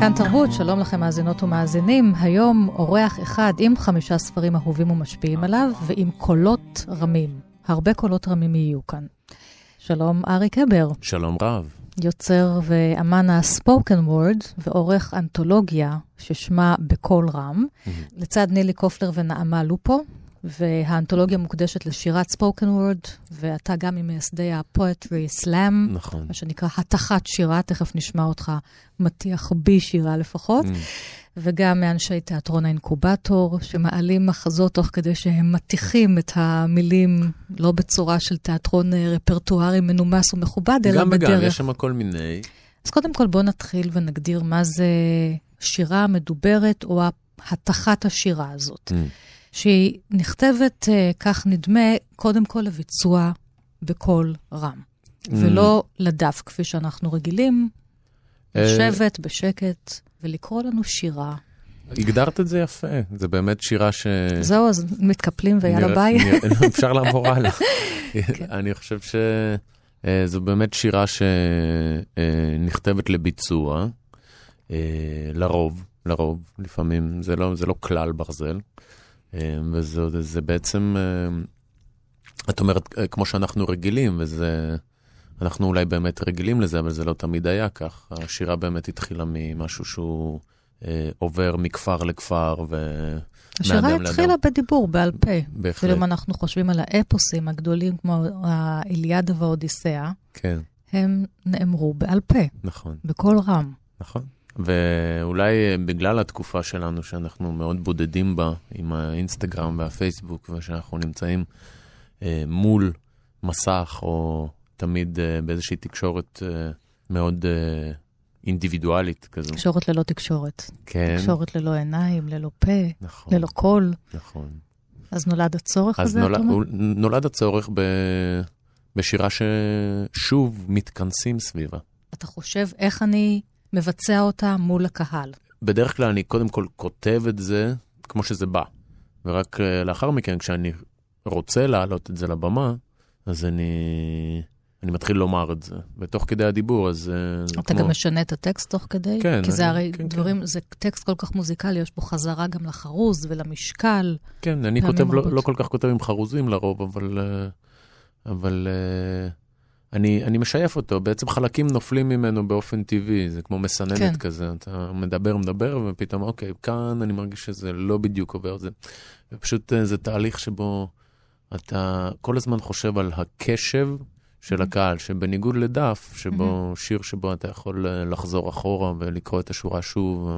כאן תרבות, שלום לכם מאזינות ומאזינים. היום אורח אחד עם חמישה ספרים אהובים ומשפיעים עליו, ועם קולות רמים. הרבה קולות רמים יהיו כאן. שלום אריק אבר. שלום רב. יוצר ואמן ה spoken word, ועורך אנתולוגיה ששמה בקול רם, mm-hmm. לצד נילי קופלר ונעמה לופו, והאנתולוגיה מוקדשת לשירת spoken word, ואתה גם ממייסדי ה poetry slam, נכון. מה שנקרא הטחת שירה, תכף נשמע אותך מטיח בי שירה לפחות, mm. וגם מאנשי תיאטרון האינקובטור, שמעלים מחזות תוך כדי שהם מטיחים את המילים, לא בצורה של תיאטרון אה, רפרטוארי מנומס ומכובד, אלא בדרך. גם וגם, יש שם כל מיני. אז קודם כל בואו נתחיל ונגדיר מה זה שירה מדוברת, או התחת השירה הזאת. Mm. שהיא נכתבת, אה, כך נדמה, קודם כל לביצוע בקול רם, mm. ולא לדף, כפי שאנחנו רגילים, אה, לשבת בשקט ולקרוא לנו שירה. הגדרת את זה יפה, זה באמת שירה ש... זהו, אז מתקפלים ויאללה ביי. אפשר לעבור הלאה. כן. אני חושב שזו אה, באמת שירה שנכתבת לביצוע, לרוב, לרוב, לפעמים זה לא, זה לא כלל ברזל. אה, וזה זה בעצם, אה, את אומרת, אה, כמו שאנחנו רגילים, וזה, אנחנו אולי באמת רגילים לזה, אבל זה לא תמיד היה כך. השירה באמת התחילה ממשהו שהוא אה, עובר מכפר לכפר ו... השירה התחילה בדיבור, בעל פה. בהחלט. אפילו אם אנחנו חושבים על האפוסים הגדולים, כמו האיליאדה והאודיסאה, כן. הם נאמרו בעל פה. נכון. בקול רם. נכון. ואולי בגלל התקופה שלנו, שאנחנו מאוד בודדים בה, עם האינסטגרם והפייסבוק, ושאנחנו נמצאים אה, מול מסך, או תמיד אה, באיזושהי תקשורת אה, מאוד אה, אינדיבידואלית כזו. תקשורת ללא תקשורת. כן. תקשורת ללא עיניים, ללא פה, נכון, ללא קול. נכון. אז נולד הצורך הזה, אתה אומר? נולד הצורך ב... בשירה ששוב מתכנסים סביבה. אתה חושב איך אני מבצע אותה מול הקהל? בדרך כלל אני קודם כל כותב את זה כמו שזה בא, ורק אה, לאחר מכן, כשאני רוצה להעלות את זה לבמה, אז אני, אני מתחיל לומר את זה. ותוך כדי הדיבור, אז אה, אתה כמו... גם משנה את הטקסט תוך כדי? כן. כי זה אני, הרי כן, דברים, כן. זה טקסט כל כך מוזיקלי, יש בו חזרה גם לחרוז ולמשקל. כן, אני כותב, לא, לא כל כך כותב עם חרוזים לרוב, אבל... אה, אבל אני, אני משייף אותו, בעצם חלקים נופלים ממנו באופן טבעי, זה כמו מסננת כן. כזה, אתה מדבר, מדבר, ופתאום, אוקיי, כאן אני מרגיש שזה לא בדיוק עובר זה. ופשוט אה, זה תהליך שבו אתה כל הזמן חושב על הקשב של הקהל, שבניגוד לדף, שבו שיר שבו אתה יכול אה, לחזור אחורה ולקרוא את השורה שוב,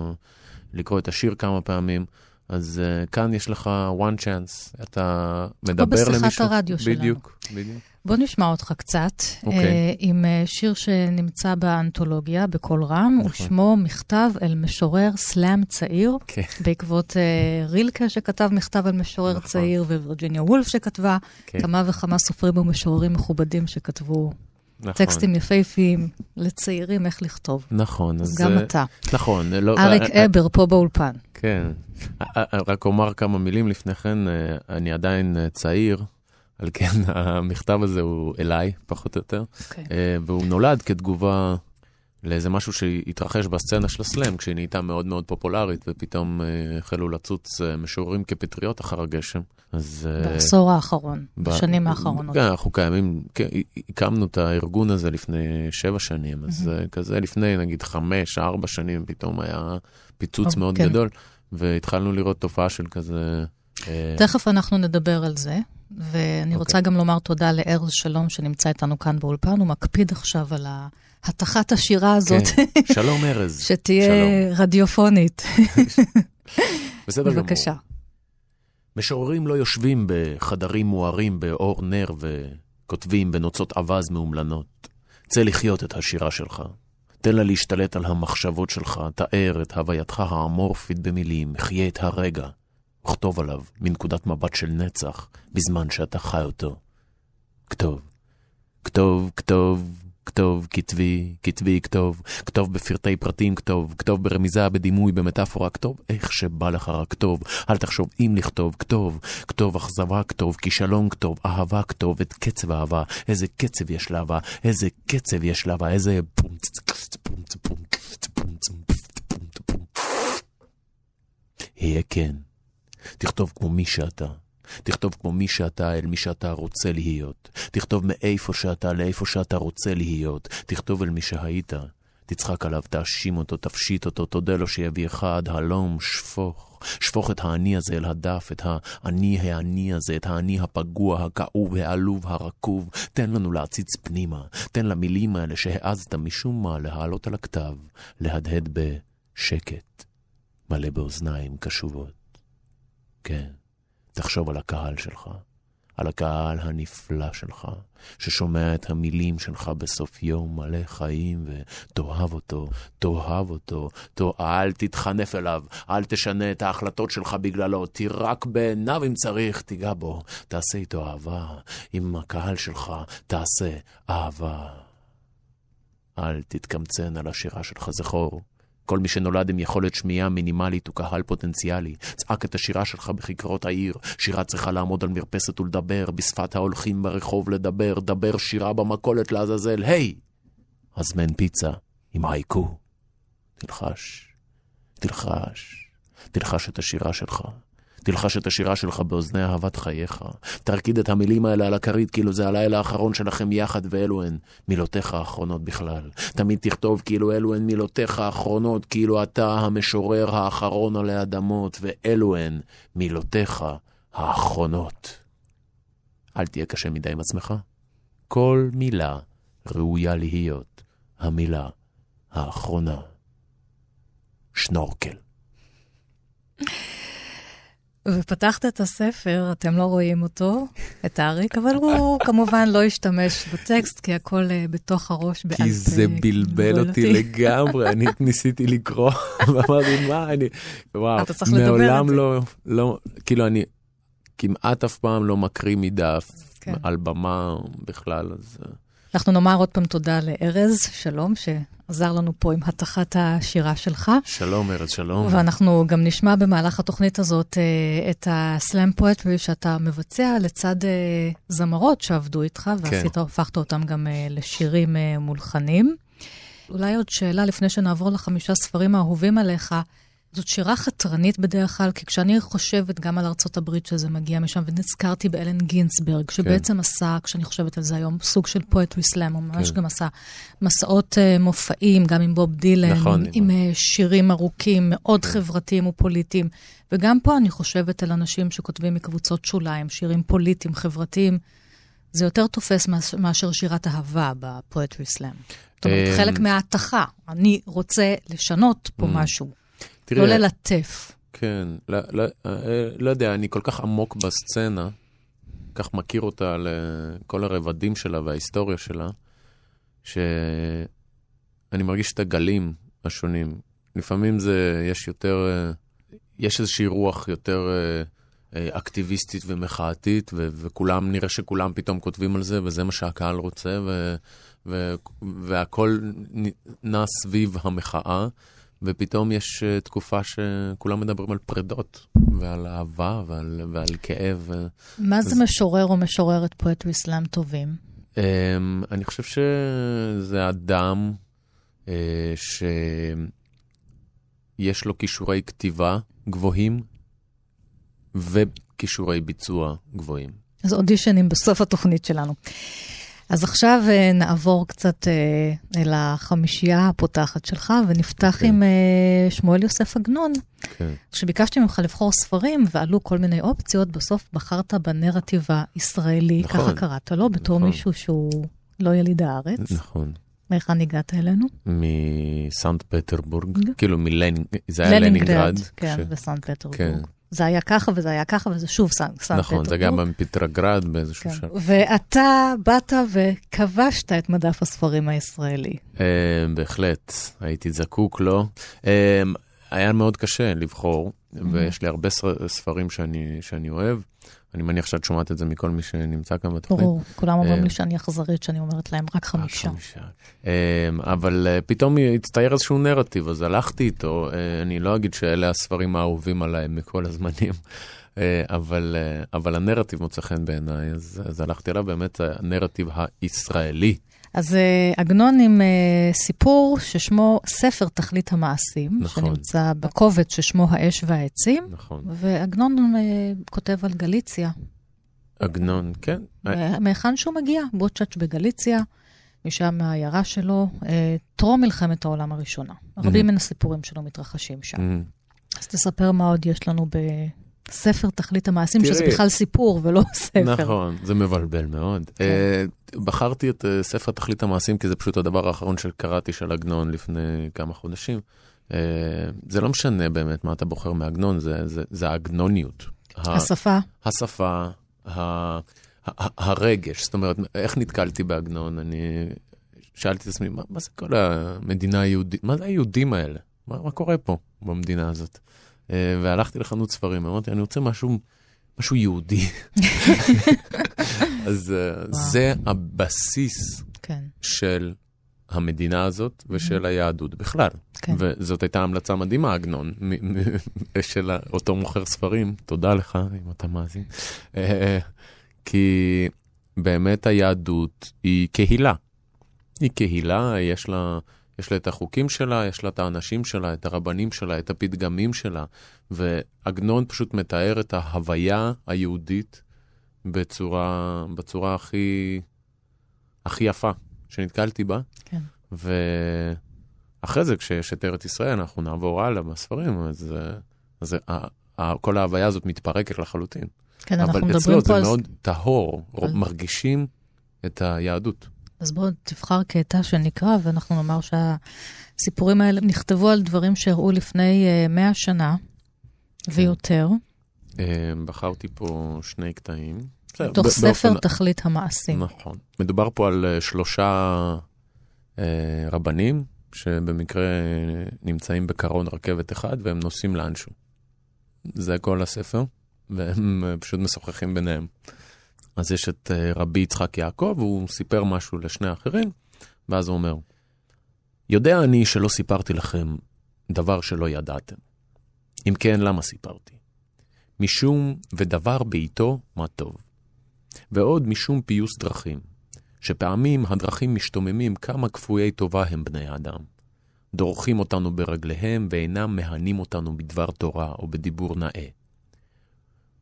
לקרוא את השיר כמה פעמים. אז uh, כאן יש לך one chance, אתה מדבר למישהו. כמו בשיחת הרדיו בדיוק, שלנו. בדיוק, בדיוק. בוא נשמע אותך קצת, okay. אוקיי. uh, עם uh, שיר שנמצא באנתולוגיה, בקול רם, נכון. ושמו מכתב אל משורר סלאם צעיר, Okay. כן. בעקבות uh, רילקה שכתב מכתב אל משורר נכון. צעיר, ווירג'יניה וולף שכתבה, כן. כמה וכמה סופרים ומשוררים מכובדים שכתבו נכון. טקסטים יפהפיים לצעירים איך לכתוב. נכון. אז גם זה- אתה. נכון. לא, אריק אה, אה, אבר פה באולפן. כן. אה, אה, רק אומר כמה מילים לפני כן, אה, אני עדיין אה, צעיר, על כן המכתב הזה הוא אליי, פחות או יותר, אוקיי. אה, והוא נולד כתגובה לאיזה משהו שהתרחש בסצנה של הסלאם, כשהיא נהייתה מאוד מאוד פופולרית, ופתאום אה, החלו לצוץ אה, משוררים כפטריות אחר הגשם. אז... בעשור האחרון, ב- בשנים האחרונות. כן, אנחנו קיימים, כן, הקמנו את הארגון הזה לפני שבע שנים, אז אה, כזה לפני נגיד חמש, ארבע שנים, פתאום היה פיצוץ או, מאוד כן. גדול, והתחלנו לראות תופעה של כזה... תכף אנחנו נדבר על זה, ואני אוקיי. רוצה גם לומר תודה לארז שלום שנמצא איתנו כאן באולפן, הוא מקפיד עכשיו על התחת השירה הזאת, כן. שלום ארז. שתהיה שלום. רדיופונית. בסדר גמור. בבקשה. משוררים לא יושבים בחדרים מוארים באור נר וכותבים בנוצות אווז מאומלנות. צא לחיות את השירה שלך. תן לה להשתלט על המחשבות שלך, תאר את הווייתך האמורפית במילים, חיה את הרגע. וכתוב עליו מנקודת מבט של נצח, בזמן שאתה חי אותו. כתוב, כתוב, כתוב, כתוב, כתבי, כתבי, כתוב, כתוב בפרטי פרטים, כתוב, כתוב ברמיזה, בדימוי, במטאפורה, כתוב איך שבא לך רק כתוב, אל תחשוב אם לכתוב, כתוב, כתוב אכזבה, כתוב, כישלון, כתוב, אהבה, כתוב, את קצב האהבה, איזה קצב יש לאהבה, איזה קצב יש לאהבה, איזה פום היה כן, תכתוב כמו מי שאתה. תכתוב כמו מי שאתה אל מי שאתה רוצה להיות. תכתוב מאיפה שאתה לאיפה שאתה רוצה להיות. תכתוב אל מי שהיית. תצחק עליו, תאשים אותו, תפשיט אותו, תודה לו שיביא אחד, הלום, שפוך. שפוך את האני הזה אל הדף, את האני האני הזה, את האני הפגוע, הכאוב, העלוב, הרקוב. תן לנו להציץ פנימה. תן למילים האלה שהעזת משום מה להעלות על הכתב, להדהד בשקט, מלא באוזניים קשובות. כן. תחשוב על הקהל שלך, על הקהל הנפלא שלך, ששומע את המילים שלך בסוף יום מלא חיים, ותאהב אותו, תאהב אותו, תאהב, אל תתחנף אליו, אל תשנה את ההחלטות שלך בגללו, תירק בעיניו אם צריך, תיגע בו, תעשה איתו אהבה, עם הקהל שלך תעשה אהבה. אל תתקמצן על השירה שלך, זכור. כל מי שנולד עם יכולת שמיעה מינימלית הוא קהל פוטנציאלי. צעק את השירה שלך בכיכרות העיר. שירה צריכה לעמוד על מרפסת ולדבר, בשפת ההולכים ברחוב לדבר, דבר שירה במכולת לעזאזל. היי! הזמן פיצה עם הייקו. תלחש, תלחש, תלחש את השירה שלך. תלחש את השירה שלך באוזני אהבת חייך. תרקיד את המילים האלה על הכרית כאילו זה הלילה האחרון שלכם יחד ואלו הן מילותיך האחרונות בכלל. תמיד תכתוב כאילו אלו הן מילותיך האחרונות, כאילו אתה המשורר האחרון עלי אדמות, ואלו הן מילותיך האחרונות. אל תהיה קשה מדי עם עצמך. כל מילה ראויה להיות המילה האחרונה. שנורקל. ופתחת את הספר, אתם לא רואים אותו, את האריק, אבל הוא כמובן לא השתמש בטקסט, כי הכל uh, בתוך הראש בעל פה. כי זה בלבל אותי לגמרי, אני ניסיתי לקרוא, ואמרתי, מה אני, וואו, מעולם לא, לא, כאילו אני כמעט אף פעם לא מקריא מדף כן. על במה בכלל, אז... אה. אנחנו נאמר עוד פעם תודה לארז, שלום, שעזר לנו פה עם התחת השירה שלך. שלום, ארז, שלום. ואנחנו גם נשמע במהלך התוכנית הזאת uh, את הסלאם פואטרי שאתה מבצע לצד uh, זמרות שעבדו איתך, כן. ועשית, כן. הפכת אותם גם uh, לשירים uh, מולחנים. אולי עוד שאלה לפני שנעבור לחמישה ספרים האהובים עליך. זאת שירה חתרנית בדרך כלל, כי כשאני חושבת גם על ארצות הברית שזה מגיע משם, ונזכרתי באלן גינסברג, כן. שבעצם כן. עשה, כשאני חושבת על זה היום, סוג של פואטרי סלאם, הוא ממש כן. גם עשה מסעות uh, מופעים, גם עם בוב דילן, נכון, עם, עם uh, שירים ארוכים, מאוד כן. חברתיים ופוליטיים. וגם פה אני חושבת על אנשים שכותבים מקבוצות שוליים, שירים פוליטיים, חברתיים. זה יותר תופס מאשר שירת אהבה בפואטרי סלאם. זאת אומרת, אמ, חלק מההתכה. אני רוצה לשנות פה mm. משהו. תראה, לא ללטף. כן, לא, לא, אה, לא יודע, אני כל כך עמוק בסצנה, כך מכיר אותה לכל הרבדים שלה וההיסטוריה שלה, שאני מרגיש את הגלים השונים. לפעמים זה, יש יותר, אה, יש איזושהי רוח יותר אה, אקטיביסטית ומחאתית, ו- וכולם, נראה שכולם פתאום כותבים על זה, וזה מה שהקהל רוצה, ו- ו- והכל נע סביב המחאה. ופתאום יש uh, תקופה שכולם מדברים על פרדות, ועל אהבה, ועל, ועל כאב. מה אז... זה משורר או משוררת פואטרי סלאם טובים? Um, אני חושב שזה אדם uh, שיש לו כישורי כתיבה גבוהים וכישורי ביצוע גבוהים. אז אודישנים בסוף התוכנית שלנו. אז עכשיו uh, נעבור קצת uh, אל החמישייה הפותחת שלך, ונפתח okay. כן. עם uh, שמואל יוסף עגנון. כן. כשביקשתי ממך לבחור ספרים ועלו כל מיני אופציות, בסוף בחרת בנרטיב הישראלי, נכון, ככה קראת לו, בתור נכון. מישהו שהוא לא יליד הארץ. נכון. מהיכן הגעת אלינו? מסנט פטרבורג, כאילו מלנינגרד. לנינגרד. כן, ש... וסנט פטרבורג. כן. זה היה ככה וזה היה ככה, וזה שוב סן פטרבורג. נכון, זה גם בפטרגרד באיזשהו כן. שלב. ואתה באת וכבשת את מדף הספרים הישראלי. אה, בהחלט, הייתי זקוק לו. אה, היה מאוד קשה לבחור, ויש לי הרבה ספרים שאני, שאני אוהב. אני מניח שאת שומעת את זה מכל מי שנמצא כאן בתוכנית. ברור, כולם אומרים אה, לי שאני אכזרית, שאני אומרת להם רק חמישה. רק חמישה. אה, אבל אה, פתאום הצטייר איזשהו נרטיב, אז הלכתי איתו. אני לא אגיד שאלה הספרים האהובים עליי מכל הזמנים, אבל, אבל הנרטיב מוצא חן בעיניי, אז, אז הלכתי אליו באמת הנרטיב הישראלי. אז עגנון עם סיפור ששמו ספר תכלית המעשים, נכון. שנמצא בקובץ ששמו האש והעצים. נכון. ועגנון כותב על גליציה. עגנון, כן. מהיכן שהוא מגיע, בוצ'אץ' בגליציה, משם מהעיירה שלו, טרום מלחמת העולם הראשונה. רבים מן הסיפורים שלו מתרחשים שם. אז תספר מה עוד יש לנו. ספר תכלית המעשים, תראי, שזה בכלל סיפור ולא ספר. נכון, זה מבלבל מאוד. כן. Uh, בחרתי את uh, ספר תכלית המעשים כי זה פשוט הדבר האחרון שקראתי של עגנון לפני כמה חודשים. Uh, זה לא משנה באמת מה אתה בוחר מעגנון, זה, זה, זה העגנוניות. השפה. השפה, ה, ה, ה, הרגש, זאת אומרת, איך נתקלתי בעגנון? אני שאלתי את עצמי, מה, מה זה כל המדינה היהודית, מה זה היהודים האלה? מה, מה קורה פה במדינה הזאת? אה, והלכתי לחנות ספרים, אמרתי, אני רוצה משהו, משהו יהודי. אז אה, זה הבסיס כן. של המדינה הזאת ושל היהדות בכלל. כן. וזאת הייתה המלצה מדהימה, עגנון, של אותו מוכר ספרים, תודה לך אם אתה מאזין. אה, כי באמת היהדות היא קהילה. היא קהילה, יש לה... יש לה את החוקים שלה, יש לה את האנשים שלה, את הרבנים שלה, את הפתגמים שלה, ועגנון פשוט מתאר את ההוויה היהודית בצורה, בצורה הכי, הכי יפה שנתקלתי בה. כן. ואחרי זה, כשיש את ארץ ישראל, אנחנו נעבור הלאה בספרים, אז, אז כל ההוויה הזאת מתפרקת לחלוטין. כן, אנחנו מדברים פה על... אבל אצלו זה מאוד טהור, על... מרגישים את היהדות. אז בואו תבחר קטע שנקרא, ואנחנו נאמר שהסיפורים האלה נכתבו על דברים שהראו לפני uh, אה, 100 שנה כן. ויותר. Uh, בחרתי פה שני קטעים. מתוך ספר. תכלית המעשים. נכון. מדובר פה על uh, שלושה רבנים, שבמקרה נמצאים בקרון רכבת אחד, והם נוסעים לאנשהו. זה כל הספר, והם פשוט משוחחים ביניהם. אז יש את אה, רבי יצחק יעקב, והוא סיפר משהו לשני האחרים, ואז הוא אומר, יודע אני שלא סיפרתי לכם דבר שלא ידעתם. אם כן, למה סיפרתי? משום ודבר בעיתו מה טוב. ועוד משום פיוס דרכים, שפעמים הדרכים משתוממים כמה כפויי טובה הם בני האדם. דורכים אותנו ברגליהם ואינם מהנים אותנו בדבר תורה או בדיבור נאה.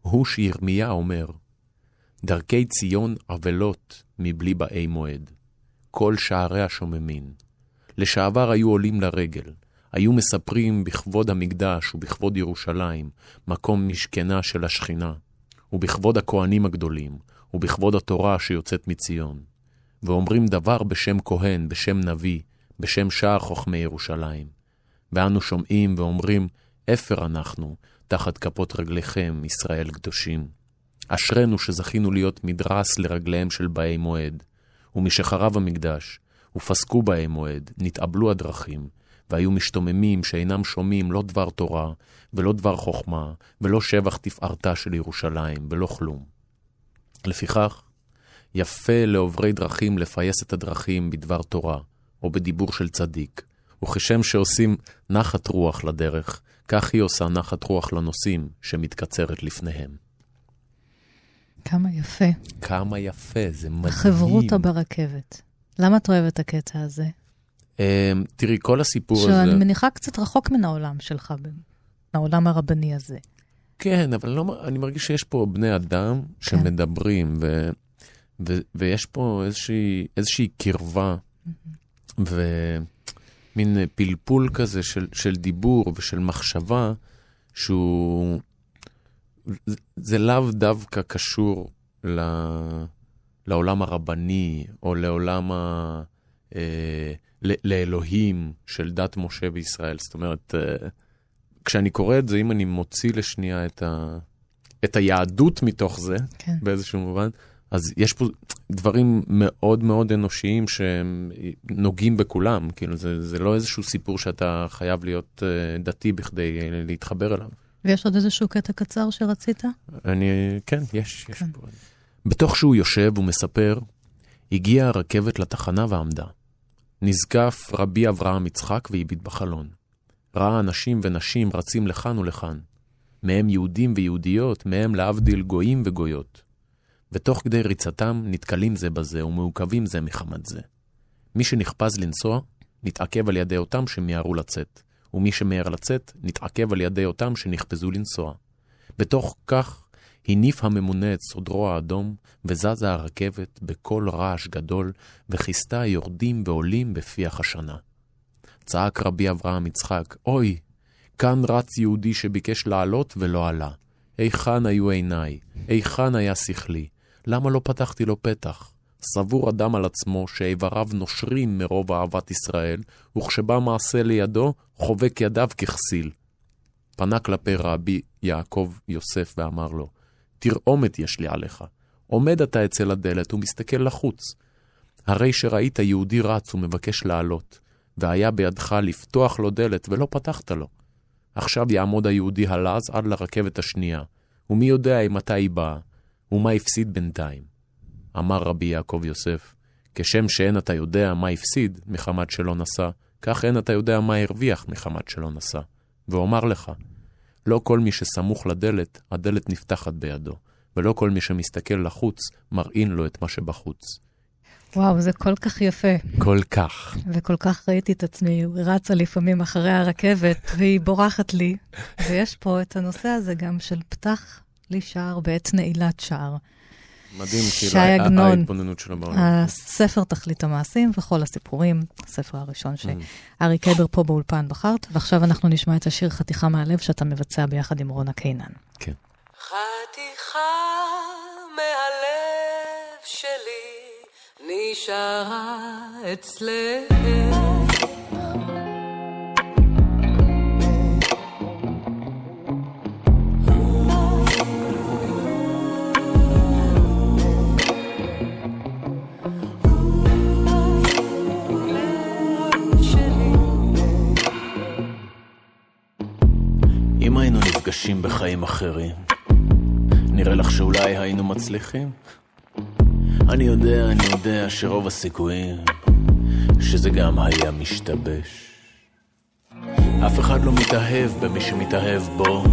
הוא שירמיה אומר, דרכי ציון אבלות מבלי באי מועד. כל שעריה שוממין. לשעבר היו עולים לרגל, היו מספרים בכבוד המקדש ובכבוד ירושלים, מקום משכנה של השכינה, ובכבוד הכהנים הגדולים, ובכבוד התורה שיוצאת מציון. ואומרים דבר בשם כהן, בשם נביא, בשם שער חכמי ירושלים. ואנו שומעים ואומרים, אפר אנחנו, תחת כפות רגליכם, ישראל קדושים. אשרינו שזכינו להיות מדרס לרגליהם של באי מועד. ומשחרב המקדש, ופסקו באי מועד, נתאבלו הדרכים, והיו משתוממים שאינם שומעים לא דבר תורה, ולא דבר חוכמה, ולא שבח תפארתה של ירושלים, ולא כלום. לפיכך, יפה לעוברי דרכים לפייס את הדרכים בדבר תורה, או בדיבור של צדיק, וכשם שעושים נחת רוח לדרך, כך היא עושה נחת רוח לנוסעים שמתקצרת לפניהם. כמה יפה. כמה יפה, זה מדהים. חברותא ברכבת. למה את אוהבת את הקטע הזה? Um, תראי, כל הסיפור הזה... שאני מניחה קצת רחוק מן העולם שלך, מהעולם הרבני הזה. כן, אבל לא, אני מרגיש שיש פה בני אדם כן. שמדברים, ו, ו, ויש פה איזושהי, איזושהי קרבה, mm-hmm. ומין פלפול כזה של, של דיבור ושל מחשבה, שהוא זה לאו דווקא קשור ל... לעולם הרבני, או לעולם ה... אה, לאלוהים של דת משה בישראל. זאת אומרת, אה, כשאני קורא את זה, אם אני מוציא לשנייה את, ה... את היהדות מתוך זה, כן. באיזשהו מובן, אז יש פה, דברים מאוד מאוד אנושיים שהם נוגעים בכולם, כאילו זה, זה לא איזשהו סיפור שאתה חייב להיות uh, דתי בכדי uh, להתחבר אליו. ויש עוד איזשהו קטע קצר שרצית? אני, כן, יש, יש כן. פה. בתוך שהוא יושב ומספר, הגיעה הרכבת לתחנה ועמדה. נזקף רבי אברהם יצחק והביט בחלון. ראה אנשים ונשים רצים לכאן ולכאן. מהם יהודים ויהודיות, מהם להבדיל גויים וגויות. ותוך כדי ריצתם נתקלים זה בזה ומעוכבים זה מחמת זה. מי שנחפז לנסוע, נתעכב על ידי אותם שמיהרו לצאת, ומי שמיהר לצאת, נתעכב על ידי אותם שנחפזו לנסוע. בתוך כך הניף הממונה את סודרו האדום, וזזה הרכבת בקול רעש גדול, וכיסתה יורדים ועולים בפיח השנה. צעק רבי אברהם יצחק, אוי, כאן רץ יהודי שביקש לעלות ולא עלה. היכן היו עיניי? היכן היה שכלי? למה לא פתחתי לו פתח? סבור אדם על עצמו שאיבריו נושרים מרוב אהבת ישראל, וכשבא מעשה לידו, חובק ידיו ככסיל. פנה כלפי רבי יעקב יוסף ואמר לו, תרעומת יש לי עליך. עומד אתה אצל הדלת ומסתכל לחוץ. הרי שראית יהודי רץ ומבקש לעלות, והיה בידך לפתוח לו דלת ולא פתחת לו. עכשיו יעמוד היהודי הלז עד לרכבת השנייה, ומי יודע אם מתי היא באה, ומה הפסיד בינתיים. אמר רבי יעקב יוסף, כשם שאין אתה יודע מה הפסיד מחמת שלא נסע, כך אין אתה יודע מה הרוויח מחמת שלא נסע. ואומר לך, לא כל מי שסמוך לדלת, הדלת נפתחת בידו, ולא כל מי שמסתכל לחוץ, מראים לו את מה שבחוץ. וואו, זה כל כך יפה. כל כך. וכל כך ראיתי את עצמי רצה לפעמים אחרי הרכבת, והיא בורחת לי. ויש פה את הנושא הזה גם של פתח לי שער בעת נעילת שער. מדהים, כאילו, ההתבוננות שלו בעולם. הספר תכלית המעשים וכל הסיפורים, הספר הראשון mm. שארי קייבר פה באולפן בחרת, ועכשיו אנחנו נשמע את השיר חתיכה מהלב שאתה מבצע ביחד עם רונה קיינן. כן. חתיכה מהלב שלי נשארה אצלך נפגשים בחיים אחרים. נראה לך שאולי היינו מצליחים? אני יודע, אני יודע שרוב הסיכויים שזה גם היה משתבש. אף אחד לא מתאהב במי שמתאהב בו.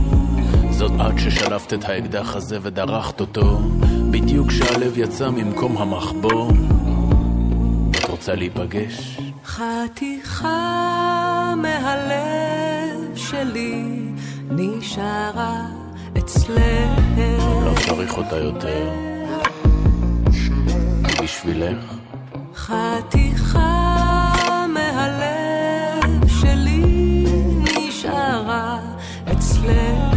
זאת עד ששלפת את האקדח הזה ודרכת אותו, בדיוק כשהלב יצא ממקום המחבוא. את רוצה להיפגש? חתיכה מהלב שלי נשארה אצלך. לא צריך אותה יותר. בשבילך. חתיכה מהלב שלי נשארה אצלך.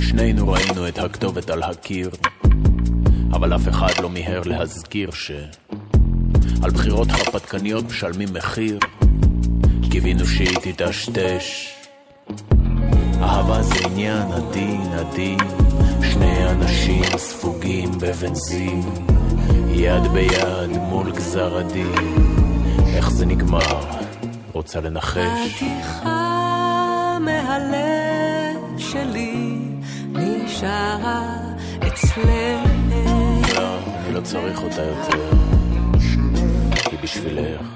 שנינו ראינו את הכתובת על הקיר, אבל אף אחד לא מיהר להזכיר ש... על בחירות הרפתקניות משלמים מחיר, קיווינו שהיא תטשטש. אהבה זה עניין עדין עדין, שני אנשים ספוגים בבנזין, יד ביד מול גזר הדין, איך זה נגמר? רוצה לנחש? חתיכה מהלב שלי נשארה אצלך. לא, אני לא צריך אותה יותר. בשבילך.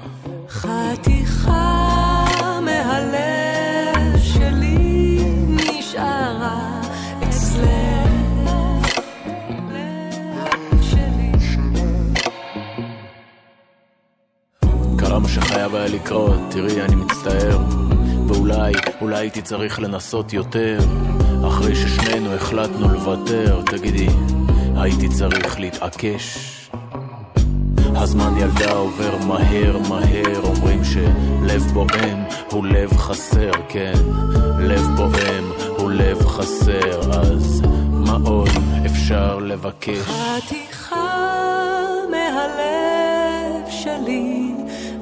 חתיכה מהלב שלי נשארה אצלך. קרה מה שחייב היה לקרות, תראי, אני מצטער. ואולי, אולי הייתי צריך לנסות יותר. אחרי ששנינו החלטנו לוותר, תגידי, הייתי צריך להתעקש. הזמן ילדה עובר מהר מהר, אומרים שלב בוהם הוא לב חסר, כן, לב בוהם הוא לב חסר, אז מה עוד אפשר לבקש? חתיכה מהלב שלי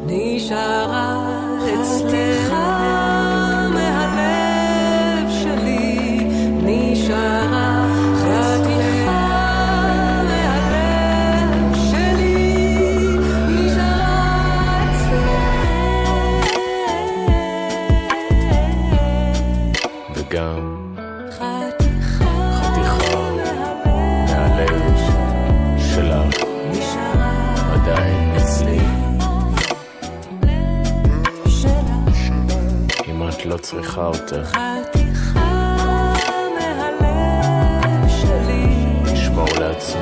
נשארה אצלך צריכה אותה, חתיכה מהלב שלי. לשמור לעצמי.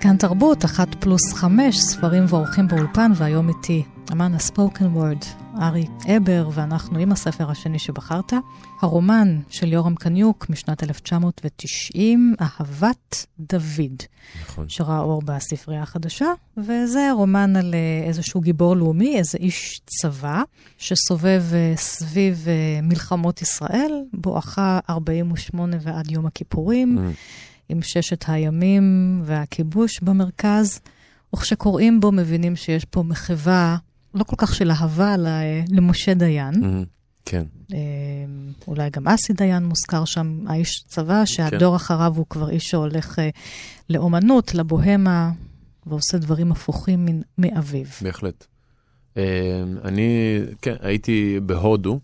כאן תרבות, אחת פלוס חמש, ספרים ואורחים באולפן, והיום איתי אמן הספוקן וורד, ארי אבר, ואנחנו עם הספר השני שבחרת, הרומן של יורם קניוק משנת 1990, אהבת דוד, נכון. שראה אור בספרייה החדשה, וזה רומן על אה, איזשהו גיבור לאומי, איזה איש צבא, שסובב אה, סביב אה, מלחמות ישראל, בואכה 48 ועד יום הכיפורים. Mm, עם ששת הימים והכיבוש במרכז, וכשקוראים בו מבינים שיש פה מחווה, לא כל כך של אהבה, אה, למשה דיין. כן, אה, אולי גם אסי דיין מוזכר שם, האיש צבא, שהדור אחריו הוא כבר איש שהולך אה, לאומנות, לבוהמה, ועושה דברים הפוכים מן- מאביו. בהחלט. אה, אני, כן, הייתי בהודו,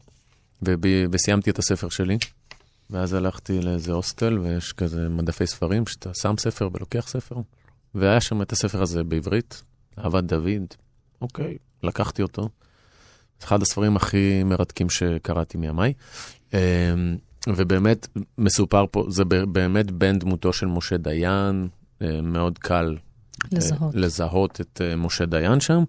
וב- וסיימתי את הספר שלי, ואז הלכתי לאיזה הוסטל, ויש כזה מדפי ספרים, שאתה שם ספר ולוקח ספר, והיה שם את הספר הזה בעברית, אהבת דוד, אוקיי, לקחתי אותו. אחד הספרים הכי מרתקים שקראתי מימיי. אה, ובאמת מסופר פה, זה באמת בן דמותו של משה דיין, אה, מאוד קל לזהות. אה, לזהות את אה, משה דיין שם,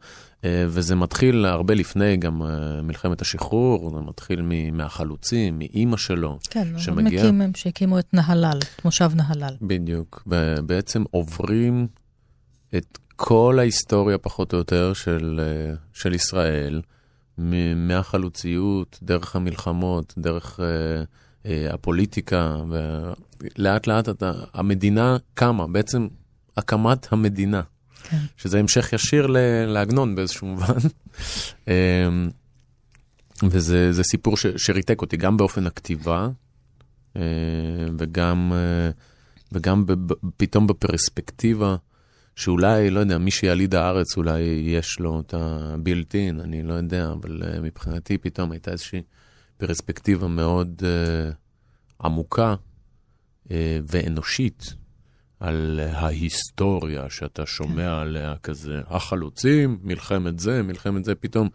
וזה מתחיל הרבה לפני גם מלחמת השחרור, זה מתחיל מהחלוצים, מאימא שלו. כן, שמגיע- מקים, הם שהקימו את נהלל, את מושב נהלל. בדיוק, ובעצם עוברים את כל ההיסטוריה פחות או יותר של, אה, של ישראל, מהחלוציות, דרך המלחמות, דרך אה, אה, הפוליטיקה, ולאט לאט אתה, המדינה קמה, בעצם הקמת המדינה, כן. שזה המשך ישיר ל- לעגנון באיזשהו מובן. אה, וזה זה סיפור ש, שריתק אותי גם באופן הכתיבה, אה, וגם, אה, וגם ב, ב, פתאום בפרספקטיבה, שאולי, לא יודע, מי שיליד הארץ אולי יש לו את הבילטין, אני לא יודע, אבל אה, מבחינתי פתאום הייתה איזושהי פרספקטיבה מאוד אה, עמוקה אה, ואנושית על ההיסטוריה שאתה שומע עליה כזה, החלוצים, מלחמת זה, מלחמת זה, פתאום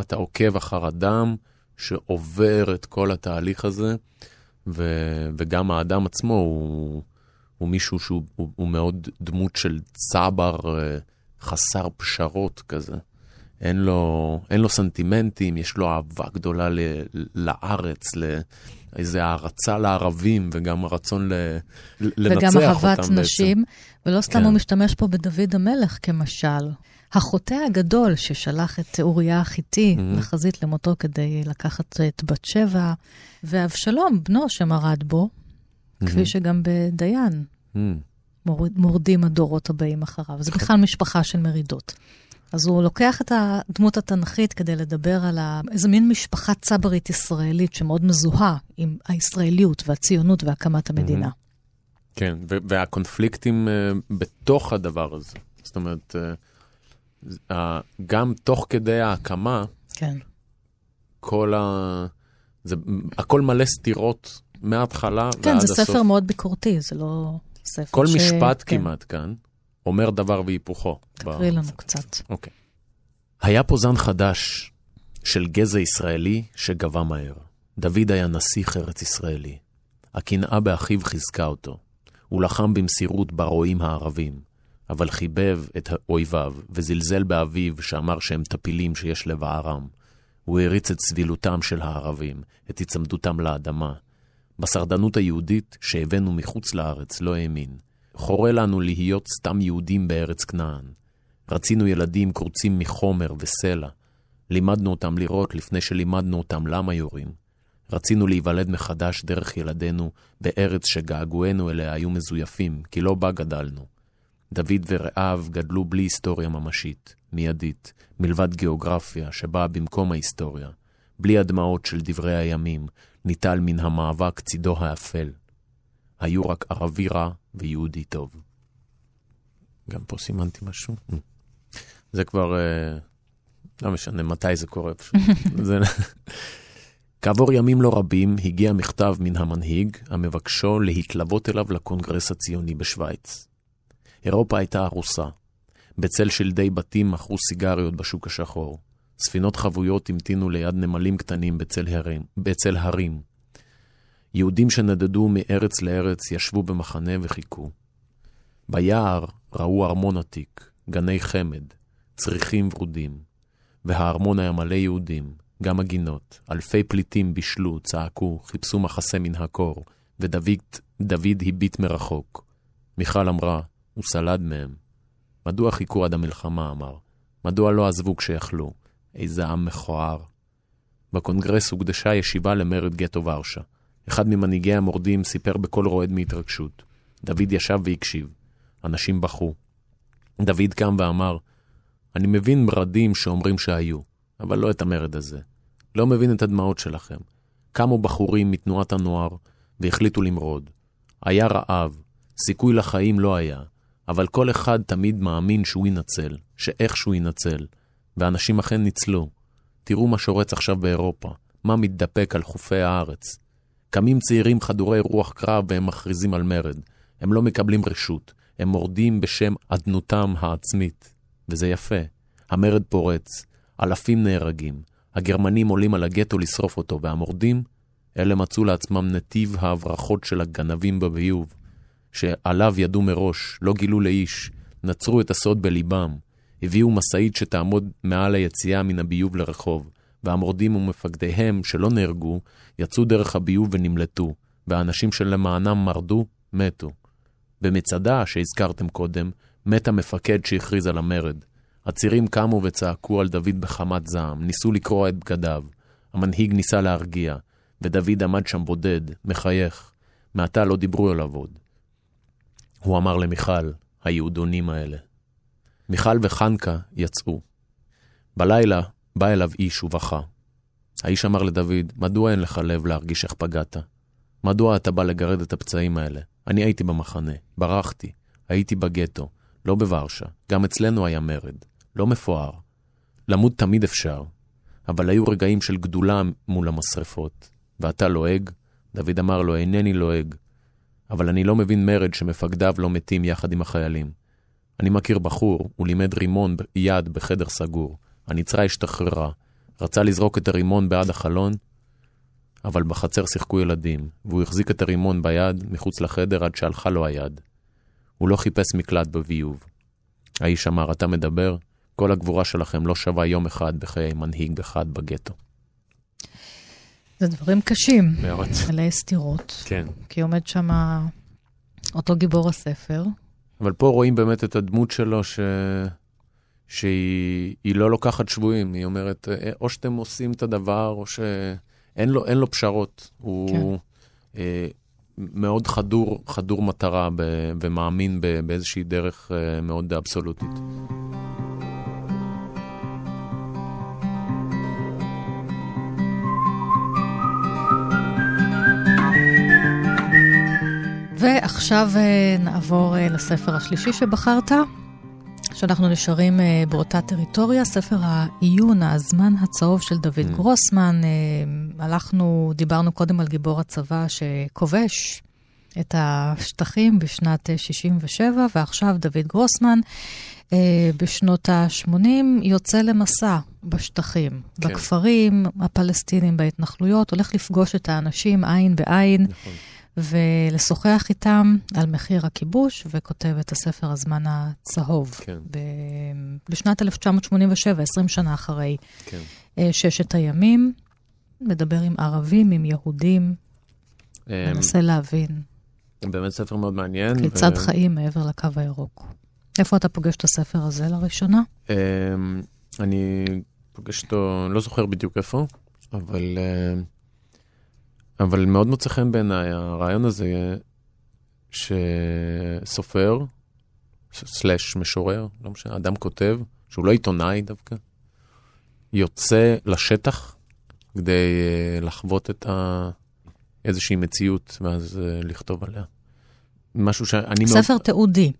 אתה עוקב אחר אדם שעובר את כל התהליך הזה, ו, וגם האדם עצמו הוא, הוא מישהו שהוא הוא, הוא מאוד דמות של צבר אה, חסר פשרות כזה. אין לו, אין לו סנטימנטים, יש לו אהבה גדולה ל, לארץ, לאיזה הערצה לערבים, וגם הרצון ל, לנצח אותם וגם אהבת בעצם. נשים, ולא סתם כן. הוא משתמש פה בדוד המלך כמשל. החוטא הגדול ששלח את אוריה החיתי Mhm. לחזית למותו כדי לקחת את בת שבע, ואבשלום, בנו שמרד בו, כפי שגם בדיין מורד- מורדים הדורות הבאים אחריו. זה בכלל משפחה של מרידות. אז הוא לוקח את הדמות התנכית כדי לדבר על ה... איזה מין משפחה צברית ישראלית שמאוד מזוהה עם הישראליות והציונות והקמת המדינה. כן, ו- והקונפליקטים uh, בתוך הדבר הזה. זאת אומרת, uh, uh, גם תוך כדי ההקמה, כן. כל ה... זה, הכל מלא סתירות מההתחלה כן, ועד זה הסוף. ספר מאוד ביקורתי, זה לא ספר כל ש... משפט כן. כמעט כאן אומר דבר והיפוכו. תקריא לנו בספר. קצת. אוקיי. היה פה זן חדש של גזע ישראלי שגבה מהר. דוד היה נסיך ארץ ישראלי. הקנאה באחיו חיזקה אותו. הוא לחם במסירות ברועים הערבים, אבל חיבב את אויביו וזלזל באביו שאמר שהם טפילים שיש לבערם. הוא העריץ את סבילותם של הערבים, את היצמדותם לאדמה. בסרדנות היהודית שהבאנו מחוץ לארץ לא האמין. חורה לנו להיות סתם יהודים בארץ כנען. רצינו ילדים קרוצים מחומר וסלע. לימדנו אותם לירות לפני שלימדנו אותם למה יורים. רצינו להיוולד מחדש דרך ילדינו בארץ שגעגועינו אליה היו מזויפים, כי לא בה גדלנו. דוד ורעיו גדלו בלי היסטוריה ממשית, מיידית, מלבד גיאוגרפיה שבאה במקום ההיסטוריה. בלי הדמעות של דברי הימים, ניטל מן המאבק צידו האפל. היו רק ערבי רע ויהודי טוב. גם פה סימנתי משהו. זה כבר, אה, לא משנה מתי זה קורה פשוט. זה... כעבור ימים לא רבים הגיע מכתב מן המנהיג המבקשו להתלוות אליו לקונגרס הציוני בשוויץ. אירופה הייתה ארוסה. בצל שלדי בתים מכרו סיגריות בשוק השחור. ספינות חבויות המתינו ליד נמלים קטנים בצל הרים. בצל הרים. יהודים שנדדו מארץ לארץ ישבו במחנה וחיכו. ביער ראו ארמון עתיק, גני חמד, צריכים ורודים, והארמון היה מלא יהודים, גם הגינות. אלפי פליטים בישלו, צעקו, חיפשו מחסה מן הקור, ודוד הביט מרחוק. מיכל אמרה, הוא סלד מהם. מדוע חיכו עד המלחמה, אמר. מדוע לא עזבו כשיכלו? איזה עם מכוער. בקונגרס הוקדשה ישיבה למרד גטו ורשה. אחד ממנהיגי המורדים סיפר בקול רועד מהתרגשות. דוד ישב והקשיב. אנשים בכו. דוד קם ואמר, אני מבין מרדים שאומרים שהיו, אבל לא את המרד הזה. לא מבין את הדמעות שלכם. קמו בחורים מתנועת הנוער והחליטו למרוד. היה רעב, סיכוי לחיים לא היה, אבל כל אחד תמיד מאמין שהוא ינצל, שאיכשהו ינצל, ואנשים אכן ניצלו. תראו מה שורץ עכשיו באירופה, מה מתדפק על חופי הארץ. קמים צעירים חדורי רוח קרב והם מכריזים על מרד. הם לא מקבלים רשות, הם מורדים בשם אדנותם העצמית. וזה יפה. המרד פורץ, אלפים נהרגים, הגרמנים עולים על הגטו לשרוף אותו, והמורדים, אלה מצאו לעצמם נתיב ההברחות של הגנבים בביוב, שעליו ידעו מראש, לא גילו לאיש, נצרו את הסוד בליבם, הביאו משאית שתעמוד מעל היציאה מן הביוב לרחוב, והמורדים ומפקדיהם, שלא נהרגו, יצאו דרך הביוב ונמלטו, והאנשים שלמענם מרדו, מתו. במצדה, שהזכרתם קודם, מת המפקד שהכריז על המרד. הצירים קמו וצעקו על דוד בחמת זעם, ניסו לקרוע את בגדיו. המנהיג ניסה להרגיע, ודוד עמד שם בודד, מחייך. מעתה לא דיברו אליו עוד. הוא אמר למיכל, היהודונים האלה. מיכל וחנקה יצאו. בלילה בא אליו איש ובכה. האיש אמר לדוד, מדוע אין לך לב להרגיש איך פגעת? מדוע אתה בא לגרד את הפצעים האלה? אני הייתי במחנה, ברחתי, הייתי בגטו, לא בוורשה, גם אצלנו היה מרד, לא מפואר. למות תמיד אפשר, אבל היו רגעים של גדולה מול המשרפות. ואתה לועג? דוד אמר לו, אינני לועג, אבל אני לא מבין מרד שמפקדיו לא מתים יחד עם החיילים. אני מכיר בחור, הוא לימד רימון יד בחדר סגור. הנצרה השתחררה, רצה לזרוק את הרימון בעד החלון, אבל בחצר שיחקו ילדים, והוא החזיק את הרימון ביד מחוץ לחדר עד שהלכה לו היד. הוא לא חיפש מקלט בביוב. האיש אמר, אתה מדבר? כל הגבורה שלכם לא שווה יום אחד בחיי מנהיג אחד בגטו. זה דברים קשים. מאוד. מלא סתירות. כן. כי עומד שם אותו גיבור הספר. אבל פה רואים באמת את הדמות שלו, ש... שהיא היא לא לוקחת שבויים, היא אומרת, "אה, או שאתם עושים את הדבר, או שאין לו, לו פשרות. הוא כן. אה, מאוד חדור, חדור מטרה ב... ומאמין ב... באיזושהי דרך אה, מאוד אבסולוטית. ועכשיו אה, נעבור אה, לספר השלישי שבחרת, שאנחנו נשארים אה, באותה טריטוריה, ספר העיון, הזמן הצהוב של דוד Mm. גרוסמן. הלכנו, דיברנו קודם על גיבור הצבא שכובש את השטחים בשנת אה, 67, ועכשיו דוד גרוסמן בשנות ה-80 יוצא למסע בשטחים, כן. בכפרים הפלסטינים, בהתנחלויות, הולך לפגוש את האנשים עין בעין. נכון. ולשוחח איתם על מחיר הכיבוש, וכותב את הספר הזמן הצהוב. כן. ב... בשנת 1987, 20 שנה אחרי כן. אה, ששת הימים, מדבר עם ערבים, עם יהודים, אה, מנסה להבין באמת ספר מאוד מעניין. כיצד ו- חיים מעבר לקו הירוק. איפה אתה פוגש את הספר הזה לראשונה? אמ, אני פוגש אותו, לא זוכר בדיוק איפה, אבל, אה, אבל מאוד מוצא חן בעיניי הרעיון הזה שסופר, סלאש משורר, לא משנה, אדם כותב, שהוא לא עיתונאי דווקא, יוצא לשטח כדי אה, לחוות את ה... איזושהי מציאות ואז אה, לכתוב עליה. משהו שאני מאוד... ספר תיעודי.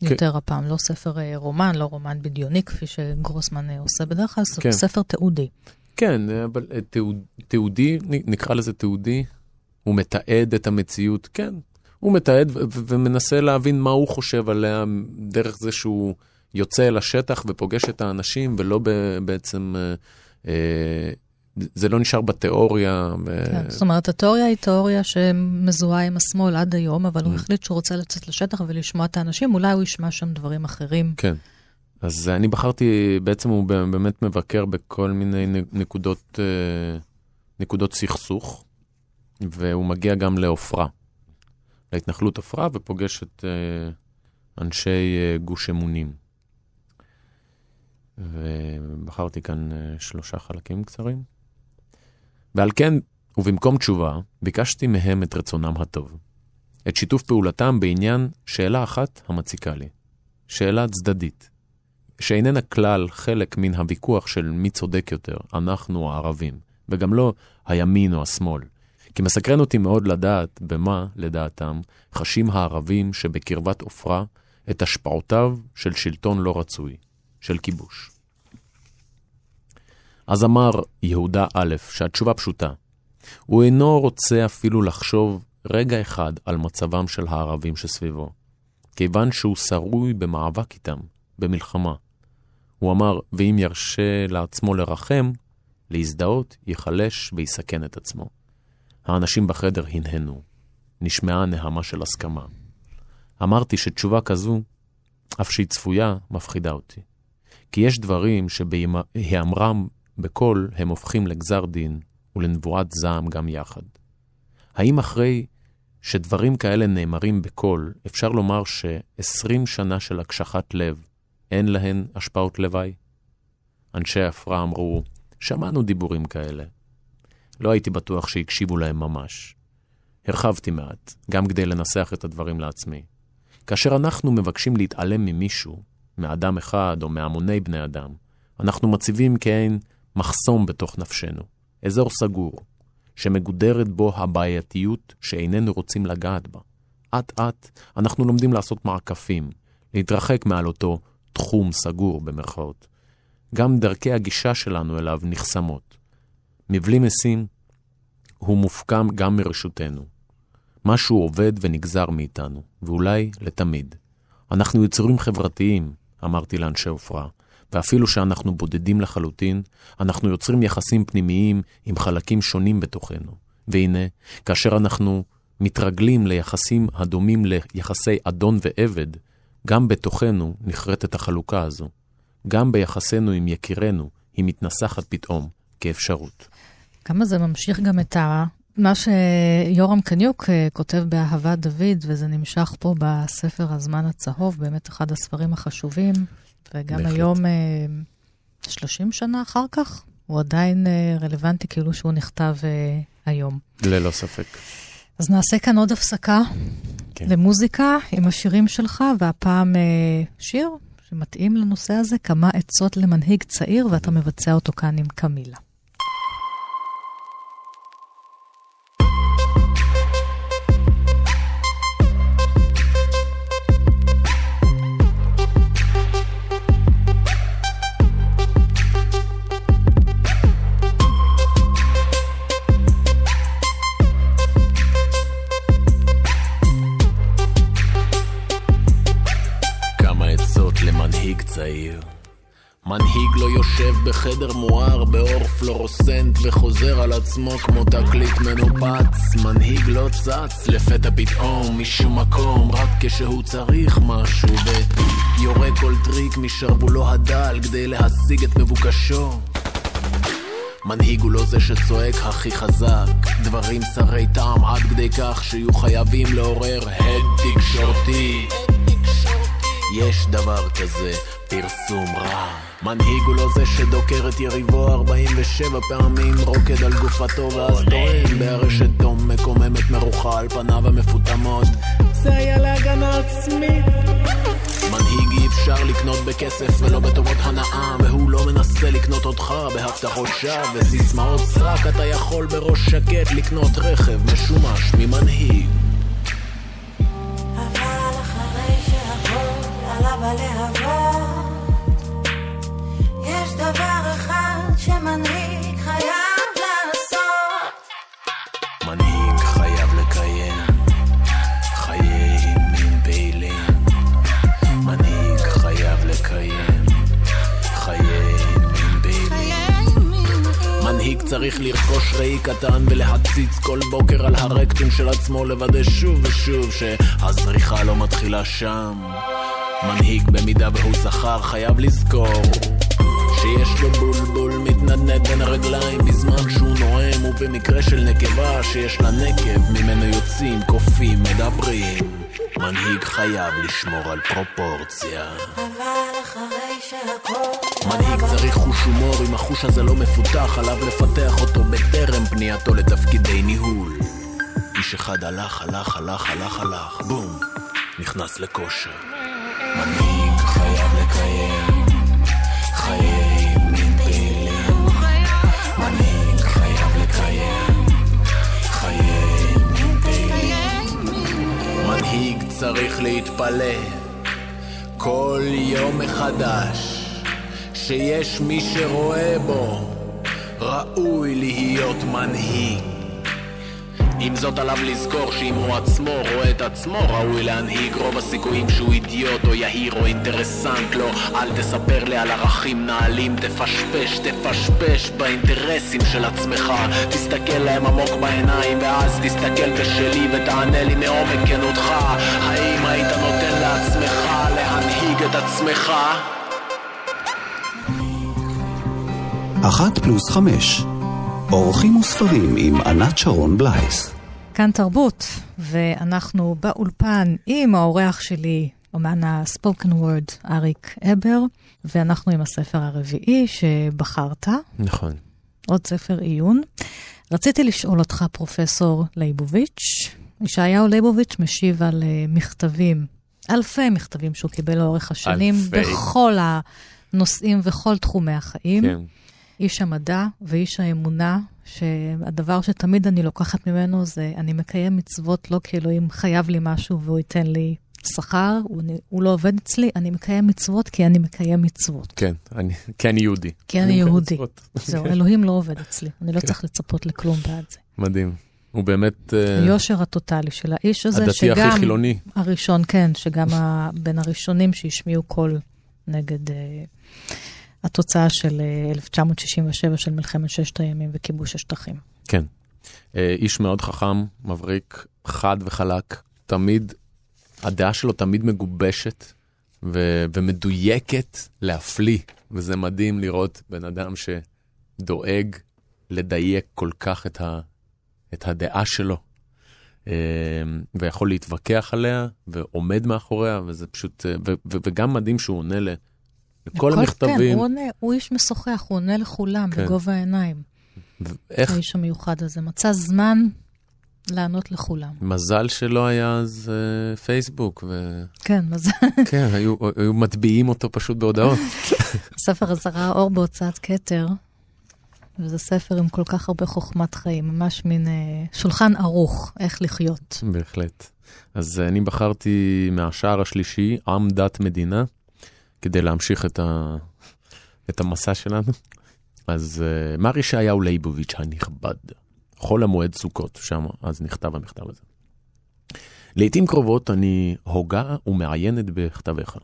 כן. יותר הפעם, לא ספר אה, רומן, לא רומן בדיוני, כפי שגרוסמן עושה בדרך כלל, כן. ספר תיעודי. כן, אבל אה, תיעוד, תיעודי, נקרא לזה תיעודי, הוא מתעד את המציאות, כן. הוא מתעד ו- ו- ומנסה להבין מה הוא חושב עליה דרך זה שהוא יוצא אל השטח ופוגש את האנשים, ולא ב- בעצם, אה, אה, זה לא נשאר בתיאוריה. ו- כן. זאת אומרת, התיאוריה היא תיאוריה שמזוהה עם השמאל עד היום, אבל Mm. הוא החליט שהוא רוצה לצאת לשטח ולשמוע את האנשים, אולי הוא ישמע שם דברים אחרים. כן. אז אני בחרתי, בעצם הוא באמת מבקר בכל מיני נקודות, אה, נקודות סכסוך, והוא מגיע גם לעופרה, להתנחלות עופרה, ופוגש את אה, אנשי אה, גוש אמונים. ובחרתי כאן שלושה חלקים קצרים. ועל כן, ובמקום תשובה, ביקשתי מהם את רצונם הטוב. את שיתוף פעולתם בעניין שאלה אחת המציקה לי. שאלה צדדית, שאיננה כלל חלק מן הוויכוח של מי צודק יותר, אנחנו הערבים, וגם לא הימין או השמאל. כי מסקרן אותי מאוד לדעת במה, לדעתם, חשים הערבים שבקרבת עופרה את השפעותיו של שלטון לא רצוי, של כיבוש. אז אמר יהודה א', שהתשובה פשוטה. הוא אינו רוצה אפילו לחשוב רגע אחד על מצבם של הערבים שסביבו, כיוון שהוא שרוי במאבק איתם, במלחמה. הוא אמר, ואם ירשה לעצמו לרחם, להזדהות, ייחלש ויסכן את עצמו. האנשים בחדר הנהנו. נשמעה נהמה של הסכמה. אמרתי שתשובה כזו, אף שהיא צפויה, מפחידה אותי. כי יש דברים שבהיאמרם בקול הם הופכים לגזר דין ולנבואת זעם גם יחד. האם אחרי שדברים כאלה נאמרים בקול, אפשר לומר ש-20 שנה של הקשחת לב, אין להן השפעות לוואי? אנשי עפרה אמרו, שמענו דיבורים כאלה. לא הייתי בטוח שהקשיבו להם ממש. הרחבתי מעט, גם כדי לנסח את הדברים לעצמי. כאשר אנחנו מבקשים להתעלם ממישהו, מאדם אחד או מהמוני בני אדם, אנחנו מציבים כעין מחסום בתוך נפשנו, אזור סגור, שמגודרת בו הבעייתיות שאיננו רוצים לגעת בה. אט-אט אנחנו לומדים לעשות מעקפים, להתרחק מעל אותו תחום סגור במרכאות. גם דרכי הגישה שלנו אליו נחסמות. מבלי משים, הוא מופקם גם מרשותנו. משהו עובד ונגזר מאיתנו, ואולי לתמיד. אנחנו יצורים חברתיים, אמרתי לאנשי עופרה, ואפילו שאנחנו בודדים לחלוטין, אנחנו יוצרים יחסים פנימיים עם חלקים שונים בתוכנו. והנה, כאשר אנחנו מתרגלים ליחסים הדומים ליחסי אדון ועבד, גם בתוכנו נחרטת החלוקה הזו. גם ביחסינו עם יקירנו, היא מתנסחת פתאום כאפשרות. כמה זה ממשיך גם את ה... מה שיורם קניוק אה, כותב באהבת דוד, וזה נמשך פה בספר הזמן הצהוב, באמת אחד הספרים החשובים, וגם בהחלט. היום, אה, 30 שנה אחר כך, הוא עדיין אה, רלוונטי כאילו שהוא נכתב אה, היום. ללא ספק. אז נעשה כאן עוד הפסקה כן. למוזיקה עם השירים שלך, והפעם אה, שיר שמתאים לנושא הזה, כמה עצות למנהיג צעיר, ואתה מבצע אותו כאן עם קמילה. בחדר מואר באור פלורוסנט וחוזר על עצמו כמו תקליט מנופץ. מנהיג לא צץ לפתע פתאום משום מקום רק כשהוא צריך משהו ויורה כל טריק משרוולו הדל כדי להשיג את מבוקשו. מנהיג הוא לא זה שצועק הכי חזק דברים שרי טעם עד כדי כך שיהיו חייבים לעורר הד תקשורתי יש דבר כזה, פרסום רע. מנהיג הוא לא זה שדוקר את יריבו 47 פעמים, רוקד על גופתו ואז טוען בארשת תום מקוממת מרוחה על פניו המפותמות. זה היה להגנה עצמית. מנהיג אי אפשר לקנות בכסף ולא בטובות הנאה והוא לא מנסה לקנות אותך בהבטחות שווא וסיסמאות סרק אתה יכול בראש שקט לקנות רכב משומש ממנהיג צריך לרכוש ראי קטן ולהציץ כל בוקר על הרקטים של עצמו לוודא שוב ושוב שהזריחה לא מתחילה שם. מנהיג במידה והוא זכר חייב לזכור שיש לו בולבול מתנדנד בין הרגליים בזמן שהוא נואם ובמקרה של נקבה שיש לה נקב ממנו יוצאים קופים מדברים מנהיג חייב לשמור על פרופורציה אבל אחרי שהכל... מנהיג צריך חוש הומור, אם החוש הזה לא מפותח, עליו לפתח אותו בטרם פנייתו לתפקידי ניהול. איש אחד הלך, הלך, הלך, הלך, הלך, בום, נכנס לכושר. צריך להתפלא כל יום מחדש שיש מי שרואה בו ראוי להיות מנהיג. עם זאת עליו לזכור שאם הוא עצמו רואה את עצמו ראוי להנהיג. רוב הסיכויים שהוא אידיוט או יהיר או אינטרסנט לא. אל תספר לי על ערכים נעלים. תפשפש תפשפש באינטרסים של עצמך. תסתכל להם עמוק בעיניים ואז תסתכל בשלי ותענה לי מעומק כנותך האם היית נותן לעצמך להנהיג את עצמך? אחת פלוס חמש. אורחים וספרים עם ענת שרון בלייס. כאן תרבות, ואנחנו באולפן עם האורח שלי, אומן הספוקן וורד, אריק אבר, ואנחנו עם הספר הרביעי שבחרת, נכון. עוד ספר עיון. רציתי לשאול אותך, פרופסור ליבוביץ', ישעיהו ליבוביץ' משיב על אה, מכתבים, אלפי מכתבים שהוא קיבל לאורך השנים, אלפי. בכל הנושאים וכל תחומי החיים. כן. איש המדע ואיש האמונה, שהדבר שתמיד אני לוקחת ממנו זה, אני מקיים מצוות לא כי אלוהים חייב לי משהו והוא ייתן לי שכר, הוא, הוא לא עובד אצלי, אני מקיים מצוות כי אני מקיים מצוות. כן, אני, כי אני יהודי. כי אני יהודי. מצוות. זהו, אלוהים לא עובד אצלי, אני לא צריך לצפות לכלום בעד זה. מדהים. הוא באמת אה, היושר הטוטלי של האיש הזה, הדתי שגם... הכי חילוני. הראשון, כן, שגם בין הראשונים שהשמיעו קול נגד אה, התוצאה של אה, 1967 של מלחמת ששת הימים וכיבוש השטחים. כן. אה, איש מאוד חכם, מבריק, חד וחלק, תמיד, הדעה שלו תמיד מגובשת ו- ומדויקת להפליא, וזה מדהים לראות בן אדם שדואג לדייק כל כך את, ה- את הדעה שלו, אה, ויכול להתווכח עליה, ועומד מאחוריה, וזה פשוט, אה, ו- ו- וגם מדהים שהוא עונה לכל המכתבים. כן, הוא, עונה, הוא איש משוחח, הוא עונה לכולם כן. בגובה העיניים. איך האיש המיוחד הזה מצא זמן לענות לכולם. מזל שלא היה אז אה, פייסבוק, כן, מזל. וכן, היו, היו מטביעים אותו פשוט בהודעות. הספר הזה ראה אור בהוצאת כתר, וזה ספר עם כל כך הרבה חוכמת חיים, ממש מין אה, שולחן ערוך, איך לחיות. בהחלט. אז אני בחרתי מהשער השלישי, עם דת מדינה, כדי להמשיך את, ה... את המסע שלנו. אז אה, מר ישעיהו ליבוביץ' הנכבד, חול המועד סוכות, שם אז נכתב המכתב הזה. לעתים קרובות אני הוגה ומעיינת בכתביך.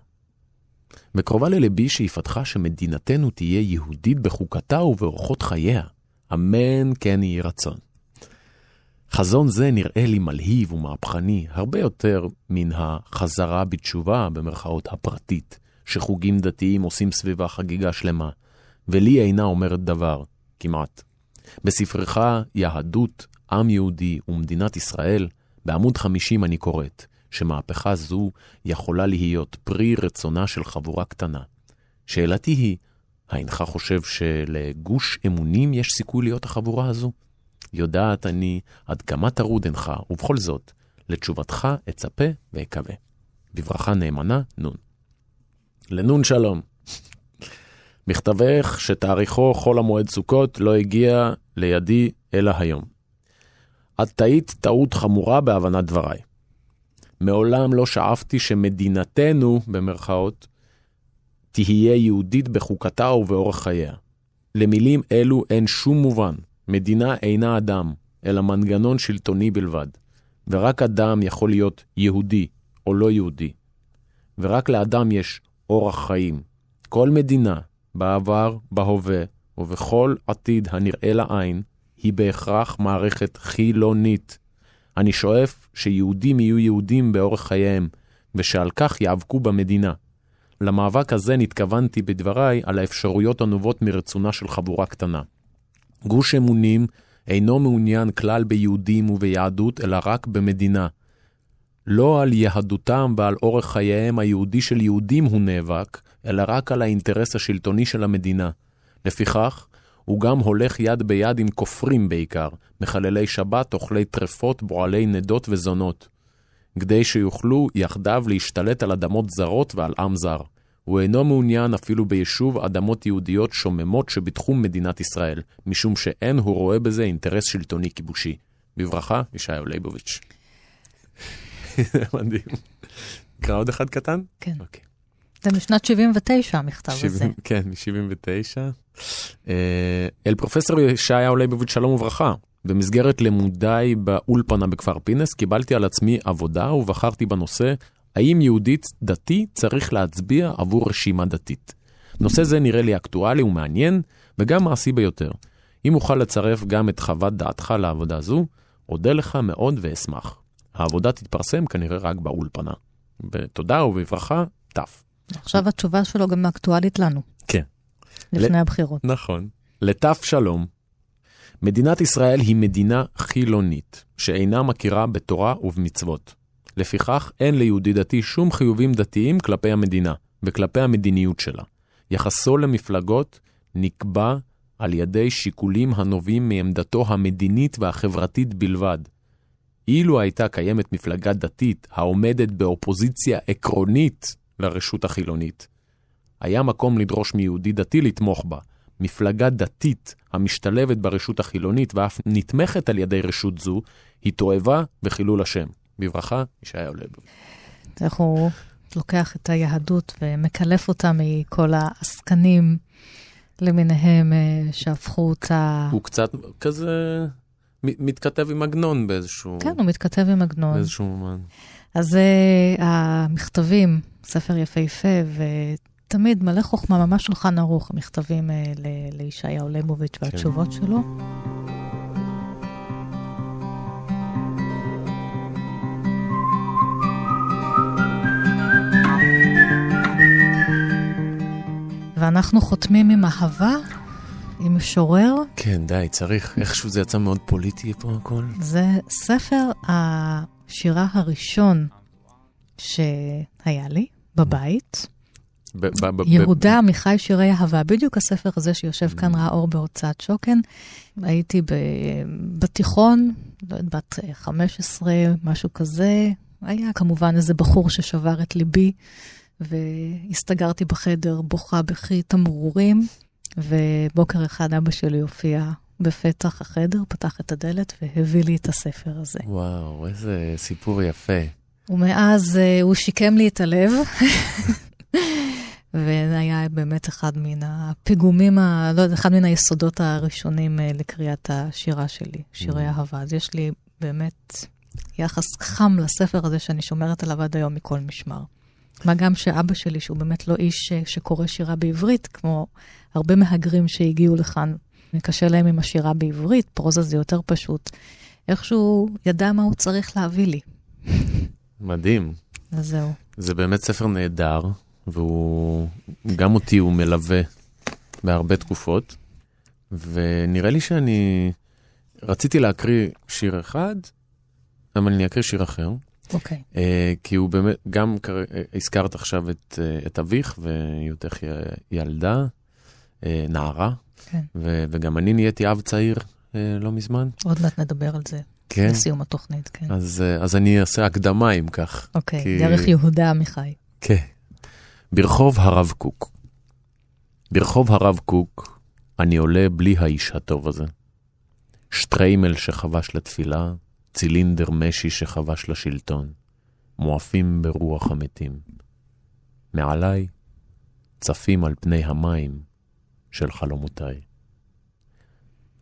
וקרובה ללבי שאיפתך שמדינתנו תהיה יהודית בחוקתה ובאורחות חייה. אמן כן יהי רצון. חזון זה נראה לי מלהיב ומהפכני הרבה יותר מן החזרה בתשובה במרכאות הפרטית, שחוגים דתיים עושים סביבה חגיגה שלמה, ולי אינה אומרת דבר, כמעט. בספרך יהדות, עם יהודי ומדינת ישראל, בעמוד 50 אני קוראת, שמהפכה זו יכולה להיות פרי רצונה של חבורה קטנה. שאלתי היא, האינך חושב שלגוש אמונים יש סיכוי להיות החבורה הזו? יודעת אני עד כמה טרוד אינך, ובכל זאת, לתשובתך אצפה ואקווה. בברכה נאמנה, נון. לנון שלום. מכתבך שתאריכו חול המועד סוכות לא הגיע לידי אלא היום. את טעית טעות חמורה בהבנת דבריי. מעולם לא שאפתי שמדינתנו, במרכאות, תהיה יהודית בחוקתה ובאורח חייה. למילים אלו אין שום מובן. מדינה אינה אדם, אלא מנגנון שלטוני בלבד. ורק אדם יכול להיות יהודי או לא יהודי. ורק לאדם יש אורח חיים. כל מדינה, בעבר, בהווה ובכל עתיד הנראה לעין, היא בהכרח מערכת חילונית. אני שואף שיהודים יהיו יהודים באורח חייהם, ושעל כך יאבקו במדינה. למאבק הזה נתכוונתי בדבריי על האפשרויות הנובעות מרצונה של חבורה קטנה. גוש אמונים אינו מעוניין כלל ביהודים וביהדות, אלא רק במדינה. לא על יהדותם ועל אורח חייהם היהודי של יהודים הוא נאבק, אלא רק על האינטרס השלטוני של המדינה. לפיכך, הוא גם הולך יד ביד עם כופרים בעיקר, מחללי שבת, אוכלי טרפות, בועלי נדות וזונות, כדי שיוכלו יחדיו להשתלט על אדמות זרות ועל עם זר. הוא אינו מעוניין אפילו ביישוב אדמות יהודיות שוממות שבתחום מדינת ישראל, משום שאין הוא רואה בזה אינטרס שלטוני כיבושי. בברכה, ישעיהו ליבוביץ'. מדהים. נקרא עוד אחד קטן? כן. אוקיי. זה משנת 79, המכתב 70, הזה. כן, מ-79. אל פרופסור ישעיהו ליבוביץ', שלום וברכה. במסגרת לימודיי באולפנה בכפר פינס, קיבלתי על עצמי עבודה ובחרתי בנושא האם יהודי דתי צריך להצביע עבור רשימה דתית. נושא זה נראה לי אקטואלי ומעניין, וגם מעשי ביותר. אם אוכל לצרף גם את חוות דעתך לעבודה זו, אודה לך מאוד ואשמח. העבודה תתפרסם כנראה רק באולפנה. בתודה ובברכה, ת'. עכשיו התשובה שלו גם אקטואלית לנו, כן. לפני הבחירות. נכון. לטף שלום. מדינת ישראל היא מדינה חילונית, שאינה מכירה בתורה ובמצוות. לפיכך, אין ליהודי דתי שום חיובים דתיים כלפי המדינה וכלפי המדיניות שלה. יחסו למפלגות נקבע על ידי שיקולים הנובעים מעמדתו המדינית והחברתית בלבד. אילו הייתה קיימת מפלגה דתית העומדת באופוזיציה עקרונית לרשות החילונית, היה מקום לדרוש מיהודי דתי לתמוך בה. מפלגה דתית המשתלבת ברשות החילונית ואף נתמכת על ידי רשות זו, היא תועבה וחילול השם. בברכה, ישעיהו ליבוביץ'. איך הוא לוקח את היהדות ומקלף אותה מכל העסקנים למיניהם אה, שהפכו אותה... הוא קצת כזה מתכתב עם עגנון באיזשהו... כן, הוא מתכתב עם עגנון. באיזשהו מובן. אז זה המכתבים, ספר יפהפה, ותמיד מלא חוכמה, ממש שולחן ערוך, המכתבים אה, ל- לישעיהו ליבוביץ' והתשובות שלו. ואנחנו חותמים עם אהבה, עם משורר. כן, די, צריך. איכשהו זה יצא מאוד פוליטי פה הכל. זה ספר השירה הראשון שהיה לי בבית. ב- ב- ב- יהודה עמיחי שירי אהבה, בדיוק הספר הזה שיושב כאן ראה אור בהוצאת שוקן. הייתי. בתיכון, לא יודעת, בת 15, משהו כזה. היה כמובן איזה בחור ששבר את ליבי, והסתגרתי בחדר, בוכה בכי תמרורים, ובוקר אחד אבא שלי הופיע בפתח החדר, פתח את הדלת והביא לי את הספר הזה. וואו, איזה סיפור יפה. ומאז uh, הוא שיקם לי את הלב, וזה היה באמת אחד מן הפיגומים, ה... לא יודע, אחד מן היסודות הראשונים uh, לקריאת השירה שלי, שירי אהבה. אז יש לי באמת יחס חם לספר הזה שאני שומרת עליו עד היום מכל משמר. מה גם שאבא שלי, שהוא באמת לא איש uh, שקורא שירה בעברית, כמו הרבה מהגרים שהגיעו לכאן, קשה להם עם השירה בעברית, פרוזה זה יותר פשוט. איכשהו ידע מה הוא צריך להביא לי. מדהים. אז זהו. זה באמת ספר נהדר, והוא, גם אותי הוא מלווה בהרבה תקופות, ונראה לי שאני רציתי להקריא שיר אחד, אבל אני אקריא שיר אחר, אוקיי. אה, כי הוא באמת, גם כר- הזכרת עכשיו את, אה, את אביך והיותך ילדה, נערה, כן. ו- וגם אני נהייתי אב צעיר אה, לא מזמן. עוד מעט נדבר על זה. כן. לסיום התוכנית, כן. אז, אה, אז אני אעשה הקדמה אם כך. אוקיי, כי- דרך יהודה עמיחי. כן. ברחוב הרב קוק. ברחוב הרב קוק אני עולה בלי האיש הטוב הזה. שטריימל שחבש לתפילה, צילינדר משי שחבש לשלטון, מואפים ברוח המתים. מעליי צפים על פני המים של חלומותיי.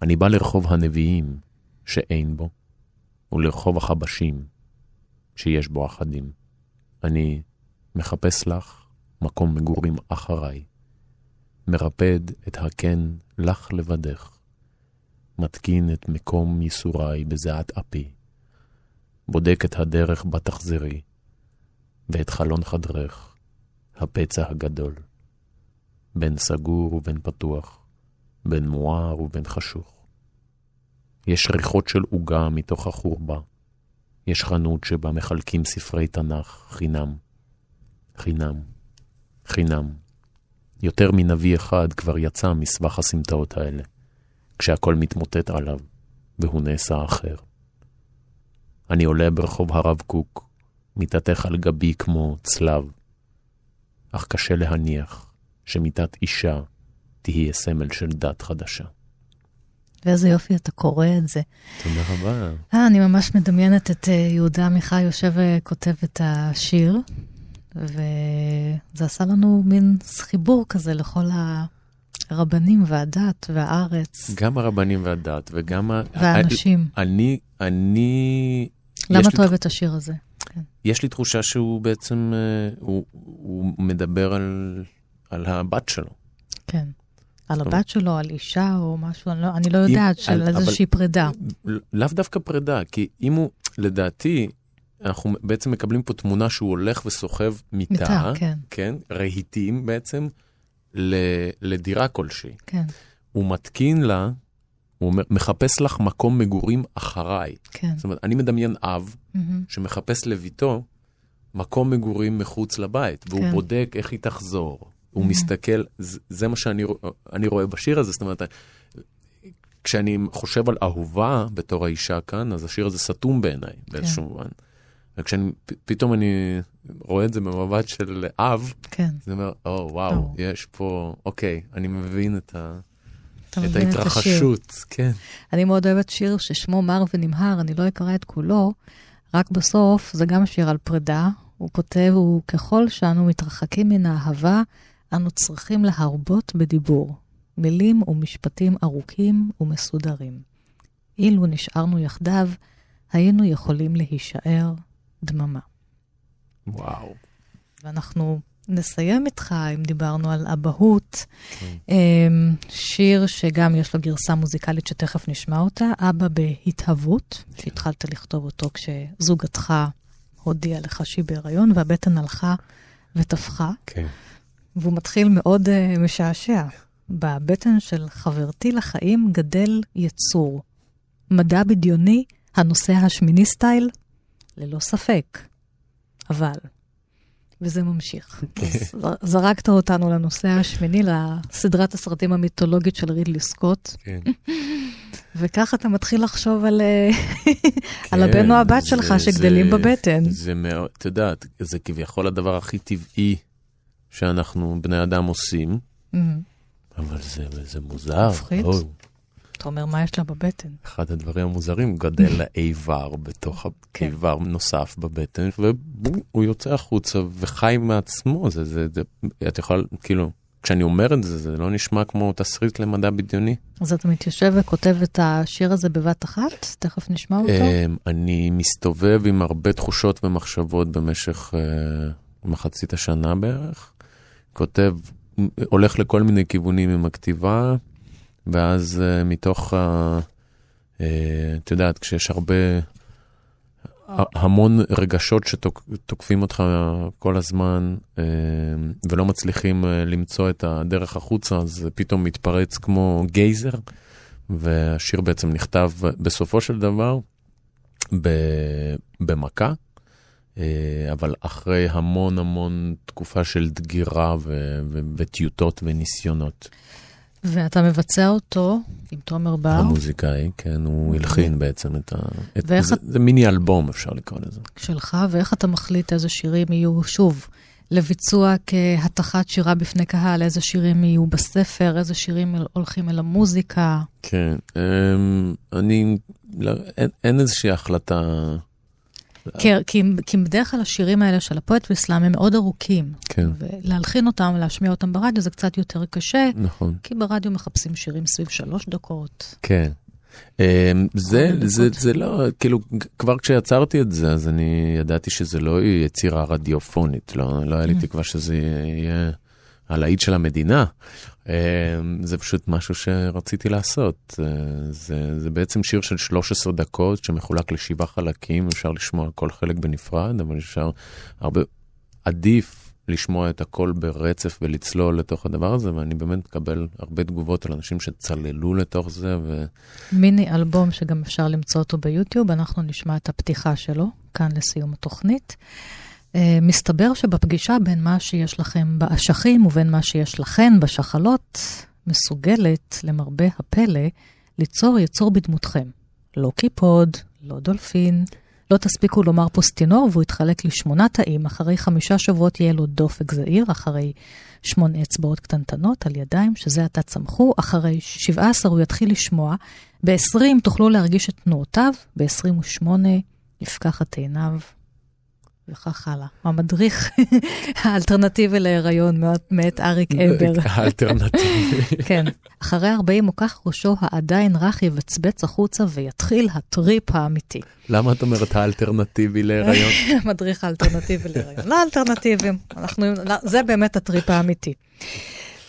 אני בא לרחוב הנביאים שאין בו, ולרחוב החבשים שיש בו אחדים. אני מחפש לך מקום מגורים אחריי. מרפד את הקן לך לבדך. מתקין את מקום ייסוריי בזיעת אפי. בודק את הדרך בה תחזרי, ואת חלון חדרך, הפצע הגדול. בין סגור ובין פתוח, בין מואר ובין חשוך. יש ריחות של עוגה מתוך החורבה. יש חנות שבה מחלקים ספרי תנ"ך חינם. חינם. חינם. יותר מנביא אחד כבר יצא מסבך הסמטאות האלה, כשהכל מתמוטט עליו, והוא נעשה אחר. אני עולה ברחוב הרב קוק, מתעתך על גבי כמו צלב, אך קשה להניח שמיטת אישה תהיה סמל של דת חדשה. ואיזה יופי אתה קורא את זה. תודה רבה. אה, אני ממש מדמיינת את אה, יהודה עמיחי יושב וכותב את השיר, וזה עשה לנו מין חיבור כזה לכל הרבנים והדת והארץ. גם הרבנים והדת וגם... והאנשים. אני, אני... למה אתה אוהב את השיר הזה? כן. יש לי תחושה שהוא בעצם, אה, הוא, הוא מדבר על, על הבת שלו. כן. על הבת שלו, על אישה או משהו, אני לא, אני לא יודעת, אם, של איזושהי פרידה. לאו דווקא פרידה, כי אם הוא, לדעתי, אנחנו בעצם מקבלים פה תמונה שהוא הולך וסוחב מיטה, מיטה כן. כן, רהיטים בעצם, לדירה כלשהי. כן. הוא מתקין לה, הוא מחפש לך מקום מגורים אחריי. כן. זאת אומרת, אני מדמיין אב mm-hmm. שמחפש לביתו מקום מגורים מחוץ לבית, והוא כן. בודק איך היא תחזור. הוא mm-hmm. מסתכל, זה, מה שאני רואה בשיר הזה, זאת אומרת, כשאני חושב על אהובה בתור האישה כאן, אז השיר הזה סתום בעיניי באיזשהו כן. מובן. וכשאני, פתאום אני רואה את זה במבט של אב, כן. זה אומר, או, oh, וואו, oh. יש פה, אוקיי, אני מבין את, ה, את ההתרחשות. את כן. אני מאוד אוהבת שיר ששמו מר ונמהר, אני לא אקרא את כולו, רק בסוף זה גם שיר על פרידה. הוא כותב, הוא ככל שאנו מתרחקים מן האהבה, אנו צריכים להרבות בדיבור, מילים ומשפטים ארוכים ומסודרים. אילו נשארנו יחדיו, היינו יכולים להישאר דממה. וואו. ואנחנו נסיים איתך, אם דיברנו על אבהות, כן. אמ, שיר שגם יש לו גרסה מוזיקלית שתכף נשמע אותה, אבא בהתהוות, כן. שהתחלת לכתוב אותו כשזוגתך הודיעה לך שהיא בהיריון, והבטן הלכה וטפחה. כן. והוא מתחיל מאוד uh, משעשע. בבטן של חברתי לחיים גדל יצור. מדע בדיוני, הנושא השמיני סטייל, ללא ספק. אבל, וזה ממשיך. כן. זרקת אותנו לנושא השמיני, לסדרת הסרטים המיתולוגית של רידלי סקוט. כן. וככה אתה מתחיל לחשוב על, אה, על הבן או הבת שלך שגדלים בבטן. זה מאוד, את יודעת, זה כביכול הדבר הכי טבעי שאנחנו בני אדם עושים, mm-hmm. אבל זה, זה מוזר. מפחיד. Oh. אתה אומר, מה יש לה בבטן? אחד הדברים המוזרים, גדל לה איבר בתוך כן. איבר נוסף בבטן, והוא יוצא החוצה וחי מעצמו. זה, זה, זה, את יכולה, כאילו, כשאני אומר את זה, זה לא נשמע כמו תסריט למדע בדיוני. אז אתה מתיישב וכותב את השיר הזה בבת אחת? תכף נשמע אותו. אמ, אני מסתובב עם הרבה תחושות ומחשבות במשך uh, מחצית השנה בערך. כותב, הולך לכל מיני כיוונים עם הכתיבה, ואז uh, מתוך, uh, uh, את יודעת, כשיש הרבה, המון רגשות שתוקפים אותך כל הזמן, uh, ולא מצליחים uh, למצוא את הדרך החוצה, אז זה פתאום מתפרץ כמו גייזר, והשיר בעצם נכתב בסופו של דבר במכה. אה, אבל אחרי המון המון תקופה של דגירה ו- ו- וטיוטות וניסיונות. ואתה מבצע אותו עם תומר בר. המוזיקאי, כן, הוא הלחין בעצם את ה... את, זה, זה מיני אלבום, אפשר לקרוא לזה. שלך, ואיך אתה מחליט איזה שירים יהיו, שוב, לביצוע כהתחת שירה בפני קהל, איזה שירים יהיו בספר, איזה שירים הולכים אל המוזיקה? כן, אמ, אני, לא, אין, אין איזושהי החלטה כי, כי, כי בדרך כלל השירים האלה של הפואט ואסלאם הם מאוד ארוכים. כן. ולהלחין אותם, להשמיע אותם ברדיו זה קצת יותר קשה. נכון. כי ברדיו מחפשים שירים סביב שלוש דקות. כן. Um, זה, זה, זה לא, כאילו, כבר כשיצרתי את זה, אז אני ידעתי שזה לא יצירה רדיופונית, לא, לא היה לי mm. תקווה שזה יהיה הלהיט של המדינה. זה פשוט משהו שרציתי לעשות. זה, זה בעצם שיר של 13 דקות שמחולק לשבעה חלקים, אפשר לשמוע כל חלק בנפרד, אבל אפשר הרבה, עדיף לשמוע את הכל ברצף ולצלול לתוך הדבר הזה, ואני באמת מקבל הרבה תגובות על אנשים שצללו לתוך זה. ו... מיני אלבום שגם אפשר למצוא אותו ביוטיוב, אנחנו נשמע את הפתיחה שלו, כאן לסיום התוכנית. Uh, מסתבר שבפגישה בין מה שיש לכם באשכים ובין מה שיש לכן בשחלות, מסוגלת, למרבה הפלא, ליצור יצור בדמותכם. לא קיפוד, לא דולפין, לא תספיקו לומר פוסטינור, והוא יתחלק לשמונה תאים. אחרי חמישה שבועות יהיה לו דופק זעיר, אחרי שמונה אצבעות קטנטנות על ידיים, שזה עתה צמחו. אחרי 17 הוא יתחיל לשמוע. ב-20 תוכלו להרגיש את תנועותיו, ב-28 יפקח את עיניו וכך הלאה. המדריך האלטרנטיבי להיריון מאת אריק אבר. האלטרנטיבי. כן. אחרי 40 או כך ראשו העדיין רך יבצבץ החוצה ויתחיל הטריפ האמיתי. למה את אומרת האלטרנטיבי להיריון? מדריך האלטרנטיבי להיריון. לא אלטרנטיביים, לא, זה באמת הטריפ האמיתי.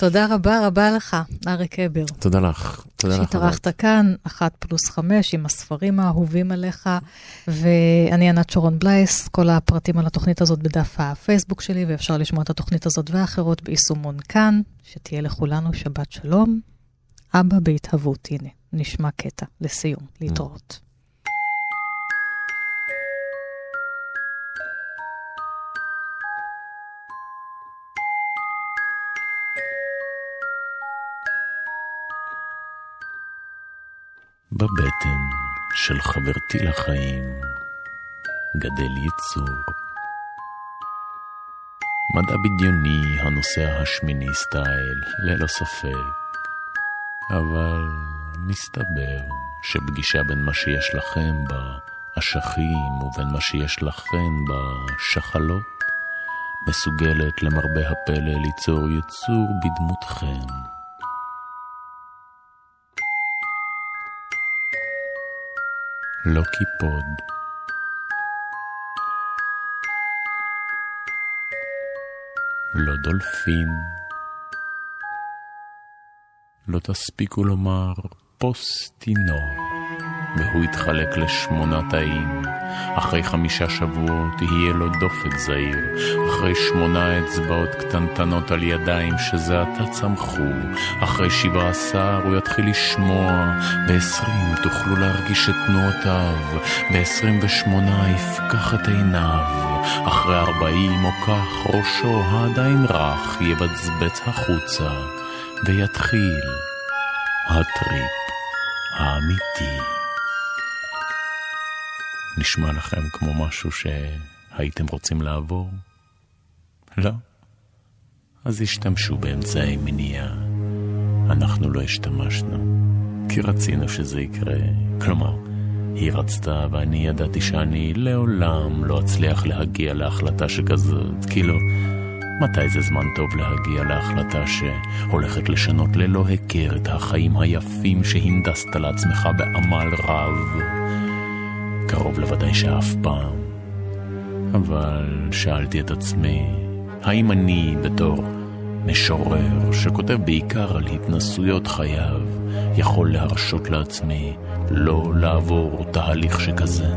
תודה רבה רבה לך, אריק הבר. תודה לך, תודה לך. שהתארחת כאן, אחת פלוס חמש, עם הספרים האהובים עליך, ואני ענת שרון בלייס, כל הפרטים על התוכנית הזאת בדף הפייסבוק שלי, ואפשר לשמוע את התוכנית הזאת ואחרות ביישומון כאן, שתהיה לכולנו שבת שלום. אבא בהתהוות, הנה, נשמע קטע לסיום, להתראות. בבטן של חברתי לחיים גדל יצור. מדע בדיוני הנוסע השמיני סטייל, ללא ספק. אבל מסתבר שפגישה בין מה שיש לכם באשכים ובין מה שיש לכם בשחלות מסוגלת למרבה הפלא ליצור יצור בדמותכם. לא קיפוד. לא דולפין. לא תספיקו לומר פוסטינור. והוא יתחלק לשמונה תאים. אחרי חמישה שבועות יהיה לו דופק זעיר, אחרי שמונה אצבעות קטנטנות על ידיים שזה עתה צמחו, אחרי שבעה עשר הוא יתחיל לשמוע, בעשרים תוכלו להרגיש את תנועותיו, בעשרים ושמונה יפקח את עיניו, אחרי ארבעים או כך ראשו העדיין רך יבצבץ החוצה, ויתחיל הטריפ האמיתי. נשמע לכם כמו משהו שהייתם רוצים לעבור? לא? אז השתמשו באמצעי מניעה. אנחנו לא השתמשנו, כי רצינו שזה יקרה. כלומר, היא רצתה ואני ידעתי שאני לעולם לא אצליח להגיע להחלטה שכזאת. כאילו, מתי זה זמן טוב להגיע להחלטה שהולכת לשנות ללא היכר את החיים היפים שהנדסת לעצמך בעמל רב? קרוב לוודאי שאף פעם. אבל שאלתי את עצמי, האם אני בתור משורר שכותב בעיקר על התנסויות חייו, יכול להרשות לעצמי לא לעבור תהליך שכזה?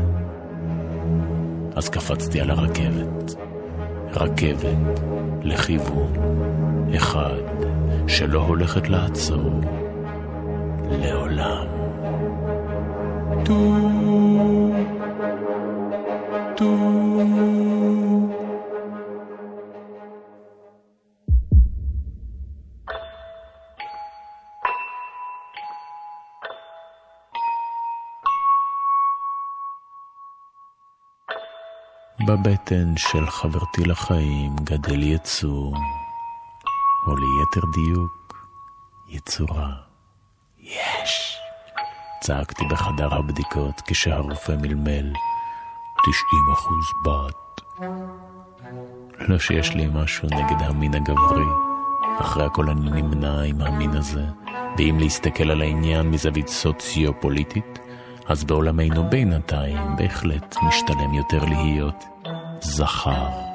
אז קפצתי על הרכבת. רכבת לכיוון אחד שלא הולכת לעצור לעולם. טו בבטן של חברתי לחיים גדל יצור, או ליתר דיוק, יצורה. יש! צעקתי בחדר הבדיקות כשהרופא מלמל, 90 אחוז בת. לא שיש לי משהו נגד המין הגברי, אחרי הכל אני נמנה עם המין הזה, ואם להסתכל על העניין מזווית סוציו-פוליטית, אז בעולמנו בינתיים בהחלט משתלם יותר להיות זכר.